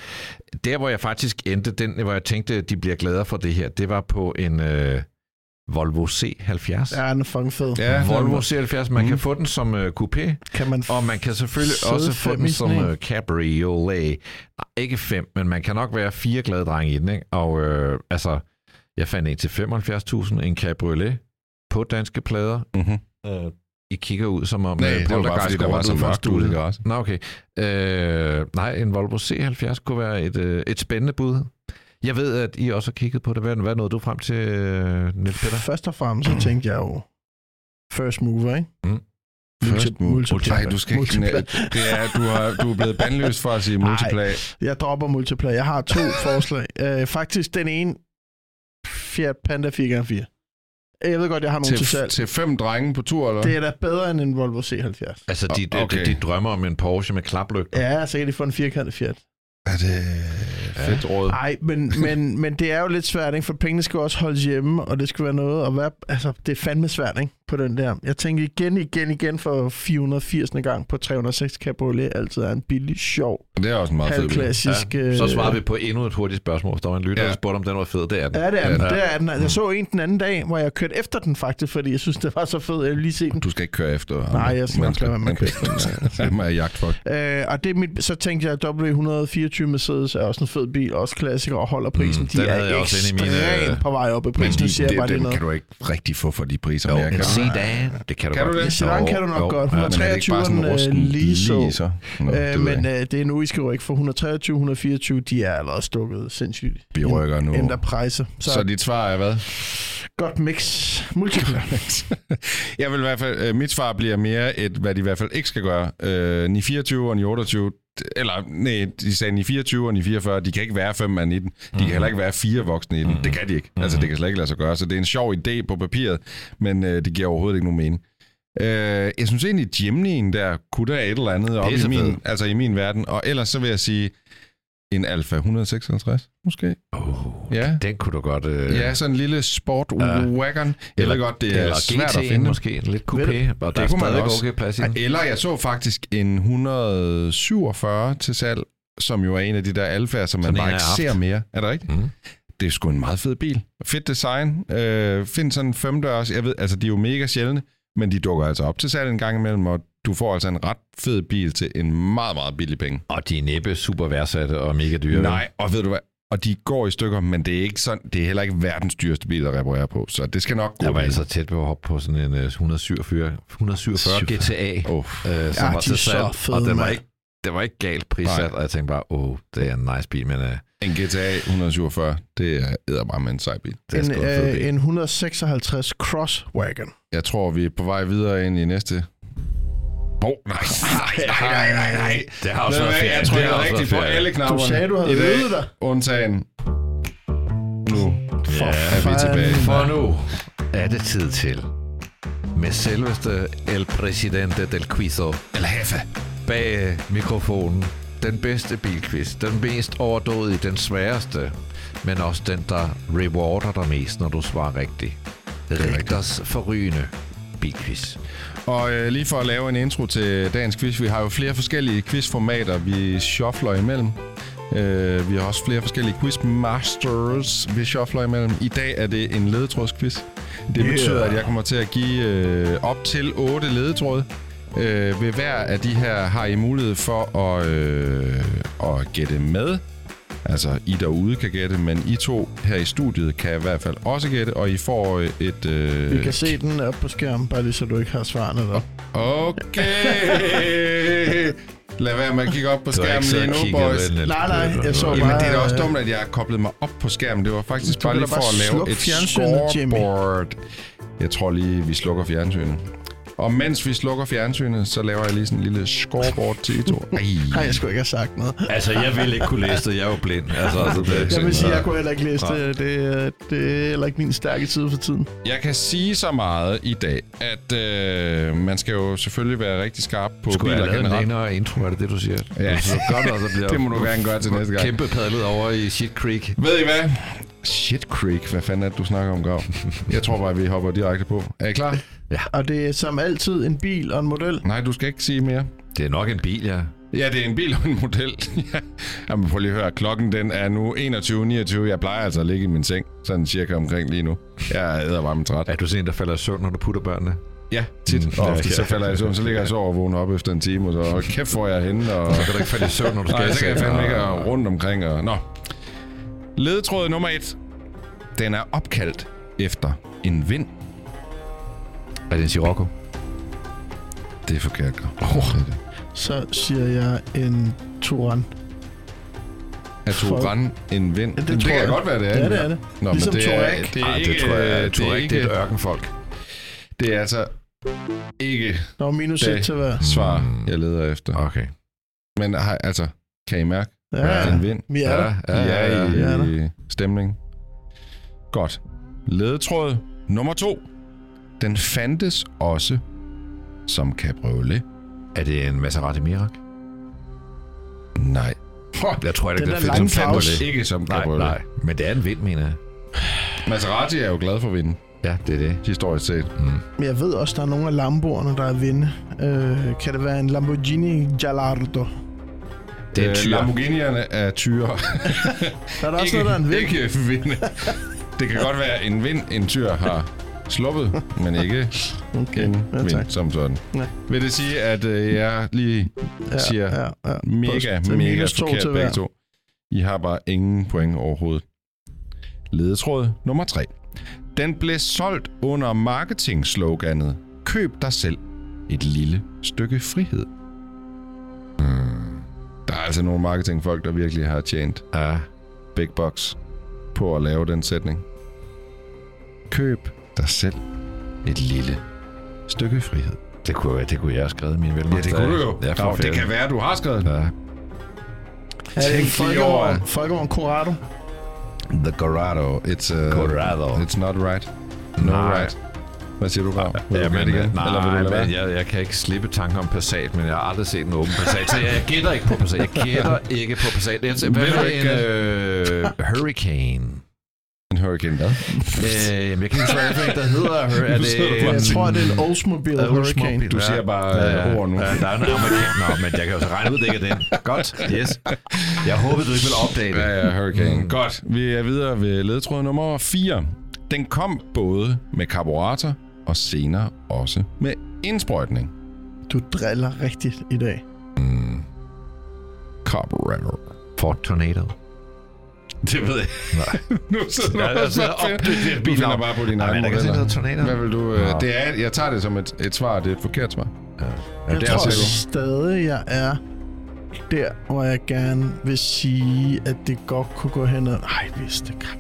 Der, hvor jeg faktisk endte, den, hvor jeg tænkte, de bliver gladere for det her, det var på en øh, Volvo C70. Ja, den er fucking fed. Ja, Volvo C70, man Mm. kan få den som øh, coupé, Kan man og man kan selvfølgelig også få den som øh, cabriolet. Nej, ikke fem, men man kan nok være fire glade drenge i den, ikke? Og øh, altså, jeg fandt en til 75.000, en cabriolet på danske plader. Mm-hmm. Øh, I kigger ud som om Nej, øh, det var bare, fordi der var så mørkt ude i garagen. Nå, okay. Øh, nej, en Volvo C70 kunne være et, øh, et spændende bud. Jeg ved, at I også har kigget på det. Hvad, hvad nåede du frem til, øh, Niels Peter? Først og fremmest, så tænkte jeg jo first mover, ikke? Mm. First move. multiplayer. Nej, du skal ikke... Det er, du, har, du er blevet bandløs for at sige Nej. multiplay. Jeg dropper multiplayer. Jeg har to [laughs] forslag. Uh, faktisk den ene Fiat Panda 4x4. Jeg ved godt, jeg har nogle til, til Til, salg. til fem drenge på tur, eller? Det er da bedre end en Volvo C70. Altså, de, de, Okay. de, de drømmer om en Porsche med klaplygter. Ja, så kan de få en firkantet Fiat. Er det fedt råd? Nej, men, men, [laughs] men det er jo lidt svært, ikke? for pengene skal jo også holdes hjemme, og det skal være noget, og hvad, altså, det er fandme svært, ikke? på den der. Jeg tænker igen, igen, igen for 480. gang på 306 Cabriolet, altid er en billig, sjov, Det er også en meget fed bil. halvklassisk... Ja, så øh, svarer vi på endnu et hurtigt spørgsmål. Der var en lytter, Ja. der spurgte, om den var fed. Det er den. Ja, det er den. Ja. Det er den. Jeg så en den anden dag, hvor jeg kørte efter den faktisk, fordi jeg synes, det var så fedt. Jeg lige se den. Du skal ikke køre efter. Nej, jeg skal nok Man lade være med at køre efter. Du [laughs] skal med jagtfolk. Øh, og det er mit, så tænkte jeg, at W124 Mercedes er også en fed bil, også klassiker, og holder prisen. Mm, De er jeg også inde i mine, ekstremt øh, på vej op i Men prisen. de, Nu siger jeg bare, det, det noget. kan du ikke rigtig få for de priser. Jo, mere, en kan du? sedan, det kan du Kan godt. du det? Sedan kan du nok godt. Ja, Men er det ikke bare sådan 123'eren, rusten lige så. lige så? Nå, det Øh, men øh, det er nu, I skal rykke for 123, 124, de er allerede stukket sindssygt. vi rykker nu. Ændrer priser. Så, Så dit svar er hvad? Godt mix. Multipler. Jeg vil i hvert fald, øh, mit svar bliver mere et, hvad de i hvert fald ikke skal gøre. Øh, 924 og 928, eller nej, de sagde 924 og 944, de kan ikke være 5 af 19. De mm-hmm. kan heller ikke være fire voksne i den. Mm-hmm. Det kan de ikke. Altså, det kan slet ikke lade sig gøre. Så det er en sjov idé på papiret, men øh, det giver overhovedet ikke nogen mening. Øh, jeg synes egentlig, at Gemini'en der kunne der et eller andet op i min, altså i min verden. Og ellers så vil jeg sige en Alfa 156, måske. Oh, Ja. Den kunne du godt... Øh, Ja, sådan en lille sport wagon. Jeg ved godt, det er eller svært at GT'en finde. måske, en lidt coupé, og der er kunne man stadig også. okay plads i. Eller jeg så faktisk en 147 til salg, som jo er en af de der alfaer, som man Sådan en bare ikke ser mere. Er det rigtigt? Mhm. Det er sgu en meget fed bil. Fedt design. Øh, find sådan en femdørs. Jeg ved, altså de er jo mega sjældne, men de dukker altså op til salg en gang imellem, og du får altså en ret fed bil til en meget, meget billig penge. Og de er næppe super værsatte og mega dyre. Nej, og ved du hvad? Og de går i stykker, men det er ikke sådan, det er heller ikke verdens dyreste bil at reparere på, så det skal nok gå. Jeg var altså tæt på at hoppe på sådan en øh, 147, 147 GTA, Åh, øh, som Ja, var til er så salg, fede, og den var ikke det var ikke galt prissat, Nej. og jeg tænkte bare, åh, det er en nice bil, men øh, en GTA 147, det er edderbarme en sej bil. det er En, en øh, en 156 Crosswagon. Jeg tror, vi er på vej videre ind i næste. Oh, [laughs] nej, nej, nej, nej, nej. Det har også været ferie. Jeg Det trykker rigtigt på alle knapperne. Du sagde, du havde øvet dig. Undtagen. Nu For er vi tilbage. For nu er det tid til med selveste El Presidente del Quizo Eller Heffe. bag øh, mikrofonen. Den bedste bilquiz. Den mest overdådige, den sværeste. Men også den, der rewarder dig mest, når du svarer rigtigt. Rigters forrygende bilquiz. Og øh, lige for at lave en intro til dagens quiz, vi har jo flere forskellige quizformater, vi shuffler imellem. Øh, vi har også flere forskellige quizmasters, vi shuffler imellem. I dag er det en ledetrådsquiz. Det Yeah. betyder, at jeg kommer til at give øh, op til 8 ledetråde. Øh, ved hver af de her har I mulighed for at, øh, at gætte med. Altså, I derude kan gætte, men I to her i studiet kan i hvert fald også gætte, og I får øh, et... Øh, Vi kan se den op på skærmen, bare lige så du ikke har svarene der. Okay. Lad være med at kigge op på skærmen lige nu, boys. Nej, nej, jeg så Jamen, bare- det er da også øh, dumt, at jeg har koblet mig op på skærmen. Det var faktisk Du bare lige for bare at lave et fjernsynet, Jimmy. scoreboard. Jeg tror lige, vi slukker fjernsynet. Og mens vi slukker fjernsynet, så laver jeg lige sådan en lille scoreboard til I to. [laughs] Ej. Nej, jeg skulle ikke have sagt noget. Altså, jeg ville ikke kunne læse det. Jeg er jo blind. Altså, altså det, Jeg vil sige, jeg kunne heller ikke læse det. Det, er- det er heller ikke min stærke side for tiden. Jeg kan sige så meget i dag, at øh, man skal jo selvfølgelig være rigtig skarp på Skulle jeg biler have lavet en generelt. intro, er det det, du siger? Ja. Så godt, og så bliver [laughs] Det må du gerne gøre til [laughs] næste gang. Kæmpe padlet over i Shit Creek. Ved I hvad? Shit Creek, hvad fanden er det, du snakker om, Gav? Jeg tror bare, at vi hopper direkte på. Er I klar? Og det er som altid en bil og en model. Nej, du skal ikke sige mere. Det er nok en bil, ja. Ja, det er en bil og en model. [laughs] ja. Jamen, prøv lige at høre. Klokken den er nu 21.29. Jeg plejer altså at ligge i min seng, sådan cirka omkring lige nu. Jeg er eddervarmt træt. Er du sådan en, der falder i søvn, når du putter børnene? Ja, tit. Mm, Og ja, ofte ja. så falder jeg i søvn, så ligger jeg så og vågner op efter en time, og så og kæft hvor jeg er henne. Og... Så kan du ikke falde i søvn, når du skal Nej, så kan jeg fandme ikke og- og rundt omkring. Og... Nå. Ledetråd nummer et. Den er opkaldt efter en vind. Er det en Sirocco? Det er forkert. Oh. Så siger jeg en Touran. Er Turan en vind? det det tror kan jeg. godt være, det er. Ja, det er det. Nå, Ligesom men det er, det er Ej, ikke... det tror jeg, det er ikke, det er et ørkenfolk. Det er altså ikke var minus Det- 1 til hver. svar, Mm. jeg leder efter. Okay. Men har- altså, kan I mærke, Ja, det er ja. en vind? Vi er der. ja, I ja, er ja. Vi er i stemning. Godt. Ledetråd nummer to. Den fandtes også som cabriolet. Er det en Maserati Mirak? Nej. Jeg tror ikke, Den det er der fedt som cabriolet. Ikke som Nej, cabriolet. nej. Men det er en vind, mener jeg. Maserati er jo glad for vinden, Ja, det er det. historisk set. Mm. Men jeg ved også, der er nogle af Lamboerne, der er vinde. Øh, kan det være en Lamborghini Gallardo? Det er en Øh, tyr. Lamborghinierne er tyre. [laughs] Der er der også noget, der er en vind. Ikke vinde. Det kan godt være, en vind, en tyr har sluppet, men ikke [laughs] Okay. en Ja, vind som sådan. Ja. Vil det sige, at øh, jeg lige siger ja, ja. mega, Så mega minus to forkert til begge hver. to. I har bare ingen point overhovedet. Ledetråd nummer 3. Den blev solgt under marketing-sloganet Køb dig selv et lille stykke frihed. Hmm. Der er altså nogle marketingfolk, der virkelig har tjent Ja. big bucks på at lave den sætning. Køb dig selv et lille stykke frihed. Det kunne, det kunne jeg have skrevet, min ven. Ja, det kunne du jo. Ja, Nå, det kan være, du har skrevet. Ja. Er det over, folkevogn, folkevogn Corrado? The Corrado. It's, uh, Corrado. It's not right. No Nej. right. Hvad siger du, Grav? Ja, men, igen? nej, Eller vil du være? men jeg, jeg kan ikke slippe tanken om Passat, men jeg har aldrig set en åben Passat, så jeg, gætter ikke på Passat. Jeg gætter ikke på Passat. Hvad er ikke en øh, Hurricane? En Hurricane hvad? Øh, jamen, jeg kan ikke huske, hvad er der hedder. Hur- Er [laughs] det Jeg tror, det er en Oldsmobile Hurricane. Du siger bare øh, ord nu. Ja, der er en amerikan. Nå, men jeg kan jo så regne ud, det ikke er den. Godt, yes. Jeg håbede, du ikke ville opdage det. Ja, ja, Hurricane. Mm. Godt. Vi er videre ved ledetråd nummer 4. Den kom både med karburator og senere også med indsprøjtning. Du driller rigtigt i dag. Carburetor. Ford Tornado. Det ved jeg. Nej. [laughs] nu sidder du Ja, ja, altså, altså, op- det- det er Du finder bare på din Nej, egen men jeg kan se, modeller. er. Hvad vil du... Øh, det er, jeg tager det som et, et svar. Det er et forkert svar. Ja, Jeg det er tror også stadig, jeg er der, hvor jeg gerne vil sige, at det godt kunne gå hen og... Ej, hvis det kan.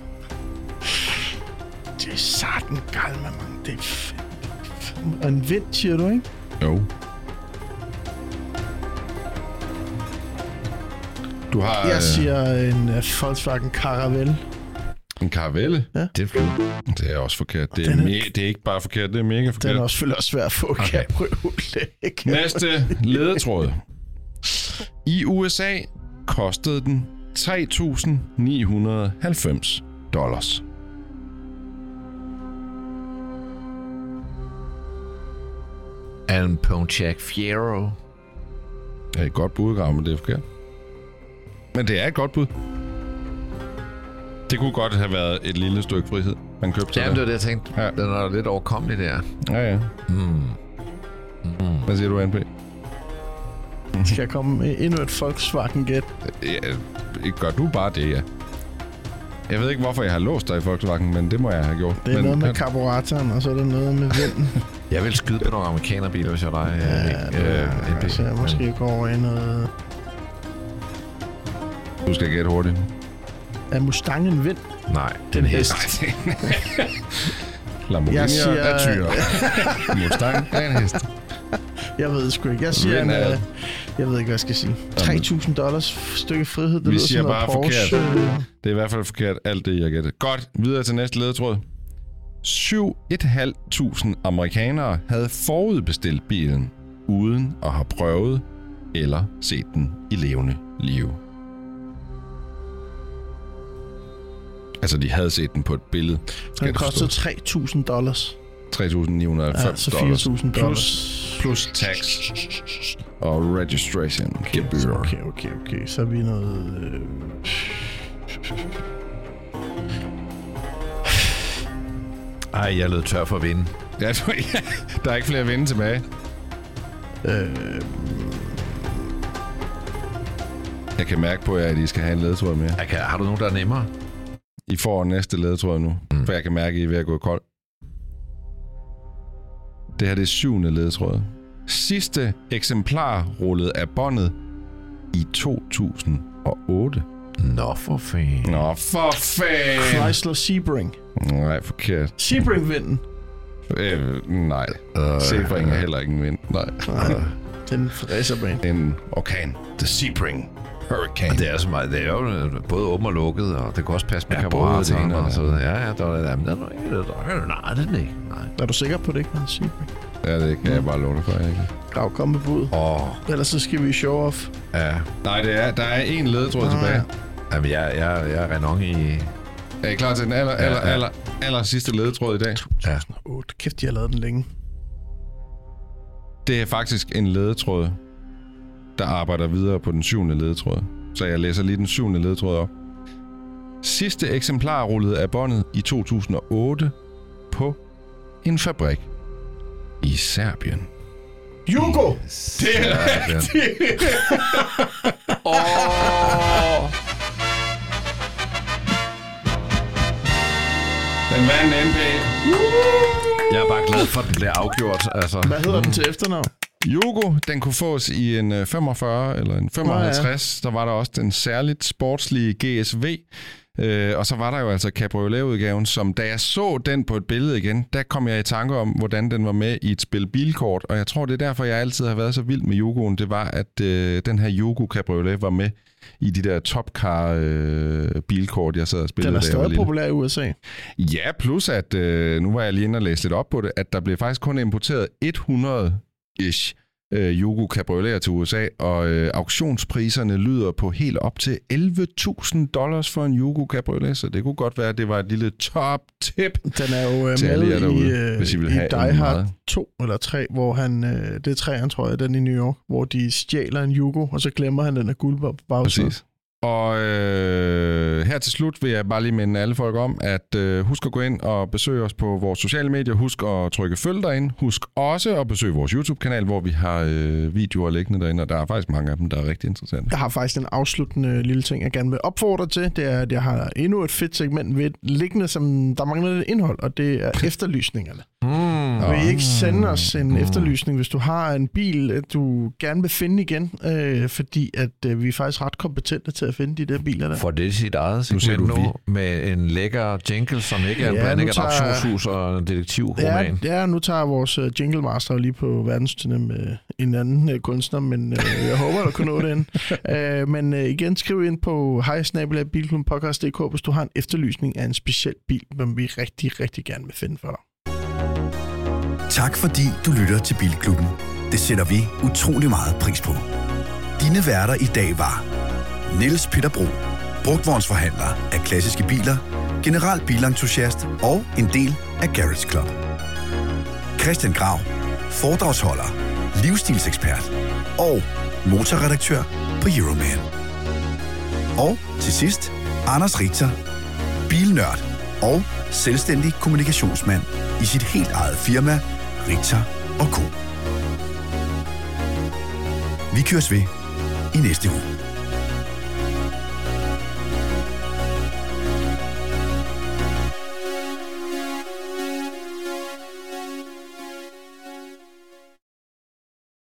Det er sådan galt, man. Det er fedt. Og en vind, siger du, ikke? Jo. Du har Jeg øh, siger en uh, Volkswagen Caravelle. en karavelle. det er flyet. Det er også forkert. Det er, Den er- me- det er ikke bare forkert, det er mega Den forkert. er også selvfølgelig også svær at få, okay. kan jeg prøve at lægge. Næste ledetråd. I USA kostede den 3.990 dollars. En Pontiac Fiero. Det er et godt bud, Grav, men det er forkert. Men det er et godt bud. Det kunne godt have været et lille stykke frihed, man købte Jamen, det der. var det, jeg tænkte. Ja. Ja. Den er lidt overkommelig der. Ja, ja. Mm. Mm. Hvad siger du, NP? Skal jeg komme med endnu et Volkswagen Gæt? Ja, gør du bare det, ja. Jeg ved ikke, hvorfor jeg har låst dig i Volkswagen, men det må jeg have gjort. Det er men, noget med ja, karburatoren, og så er der noget med vinden. [laughs] Jeg vil skyde på nogle amerikanerbiler, hvis jeg var dig. Ja, øh, NP. altså, jeg måske går over i noget... Du skal gætte hurtigt. Er Mustang en vind? Nej, Den hest. [laughs] Lamborghini Jeg siger- er tyre. Mustang er en hest. Jeg ved sgu ikke. Jeg siger en... er- Øh, jeg ved ikke, hvad jeg skal sige. 3.000 dollars stykke frihed. Det Vi lyder siger bare Porsche. forkert. Det er i hvert fald forkert, alt det, jeg gætter. Godt, videre til næste ledetråd. 7.500 amerikanere havde forudbestilt bilen, uden at have prøvet eller set den i levende live. Altså, de havde set den på et billede. Skal Den kostede forstås. 3.000 dollars. 3.990 Ja, så dollars. 4.000 Plus, dollars. plus tax og registration gebyr. Okay, okay, okay. Så er vi noget... Øh... Ej, jeg lød tør for at vinde. Ja, [laughs] der er ikke flere vinde tilbage. Øh, Jeg kan mærke på jer, at I skal have en ledetråd mere. Jeg kan, har du nogen, der er nemmere? I får næste ledetråd nu, mm. for jeg kan mærke, at I er ved at gå kold. Det her det er syvende ledetråd. Sidste eksemplar rullede af båndet i 2008. Nå, for fanden. Nå, for fanden! Chrysler Sebring. Nej, forkert. Sebring-vinden. Øh, nej. Øh, Sebring er heller ikke en vind. Nej. [laughs] Den racerbane. En orkan. The Sebring Hurricane. Det er så meget. Det er jo øh, både åben og lukket, og det kan også passe med Ja, ja, ene og og så. Ja, ja, der er der, der er det. Der er, nej, det er ikke. Nej. Er du sikker på det var en Sebring? Ja, det kan jeg bare dig for, ikke. Grav, kom med bud. Åh, Ellers så skal vi show off. ja. Nej, det er, der er en ledetråd tilbage. Jamen, jeg, jeg, jeg er renon i... Er I klar til den aller, aller, Ja, ja. aller, aller sidste ledetråd i dag? Ja. 8. Kæft, de har lavet den længe. Det er faktisk en ledetråd, der arbejder videre på den syvende ledetråd. Så jeg læser lige den syvende ledetråd op. Sidste eksemplar rullede af båndet i 2008 på en fabrik i Serbien. Hugo! Det er rigtigt! [laughs] Åh! Den vandt NP. Jeg er bare glad for, at den bliver afgjort. Altså. Hvad hedder den til efternavn? Yogo, den kunne fås i en øh, 45 eller en 55. Der var der også den særligt sportslige GSV Øh, og så var der jo altså cabriolet-udgaven, som da jeg så den på et billede igen, der kom jeg i tanke om, hvordan den var med i et spil bilkort. Og jeg tror, det er derfor, jeg altid har været så vild med Yugoen. Det var, at øh, den her Yugo Cabriolet var med i de der Topcar øh, bilkort, jeg sad og spillede. Den er stadig populær i USA. Ja, plus at, øh, nu var jeg lige inde og læse lidt op på det, at der blev faktisk kun importeret 100-ish øh, Yugo Cabriolet til USA, og øh, auktionspriserne lyder på helt op til 11.000 dollars for en Yugo Cabriolet, så det kunne godt være, at det var et lille top-tip. Den er jo øh, Til med derude, i, øh, hvis I vil i have Die Hard meget. 2 eller 3, hvor han, øh, det er 3'eren, tror jeg, den i New York, hvor de stjæler en Yugo, og så glemmer han den af guld på bagsiden. Præcis. Og øh, her til slut vil jeg bare lige minde alle folk om, at øh, husk at gå ind og besøge os på vores sociale medier. Husk at trykke følg derinde. Husk også at besøge vores YouTube-kanal, hvor vi har øh, videoer liggende derinde, og der er faktisk mange af dem, der er rigtig interessante. Jeg har faktisk en afsluttende lille ting, jeg gerne vil opfordre til. Det er, at jeg har endnu et fedt segment ved liggende, som der mangler lidt indhold, og det er [laughs] efterlysningerne. Mm. Vil I ikke sende os en Mm. efterlysning, hvis du har en bil, øh, du gerne vil finde igen? Øh, fordi at øh, vi er faktisk ret kompetente til at finde de der biler der. For det er sit eget Nu siger segment du nu, med en lækker jingle, som ikke er en Ja, blanding nu af tager- og en Ja, detektivroman. ja, nu tager vores uh, jingle master lige på verdensturné med en anden uh, kunstner, men uh, jeg håber, der kunne nå det ind. Uh, men uh, igen, skriv ind på hejsnabelag.bilklubbenpodcast.dk, hvis du har en efterlysning af en speciel bil, som vi rigtig, rigtig gerne vil finde for dig. Tak fordi du lytter til Bilklubben. Det sætter vi utrolig meget pris på. Dine værter i dag var Niels Peter Bro, brugtvognsforhandler af klassiske biler, general bilentusiast og en del af Garage Club. Christian Grav, foredragsholder, livsstilsekspert og motorredaktør på Euroman. Og til sidst, Anders Richter, bilnørd og selvstændig kommunikationsmand i sit helt eget firma, Richter og Co. Vi køres ved i næste uge.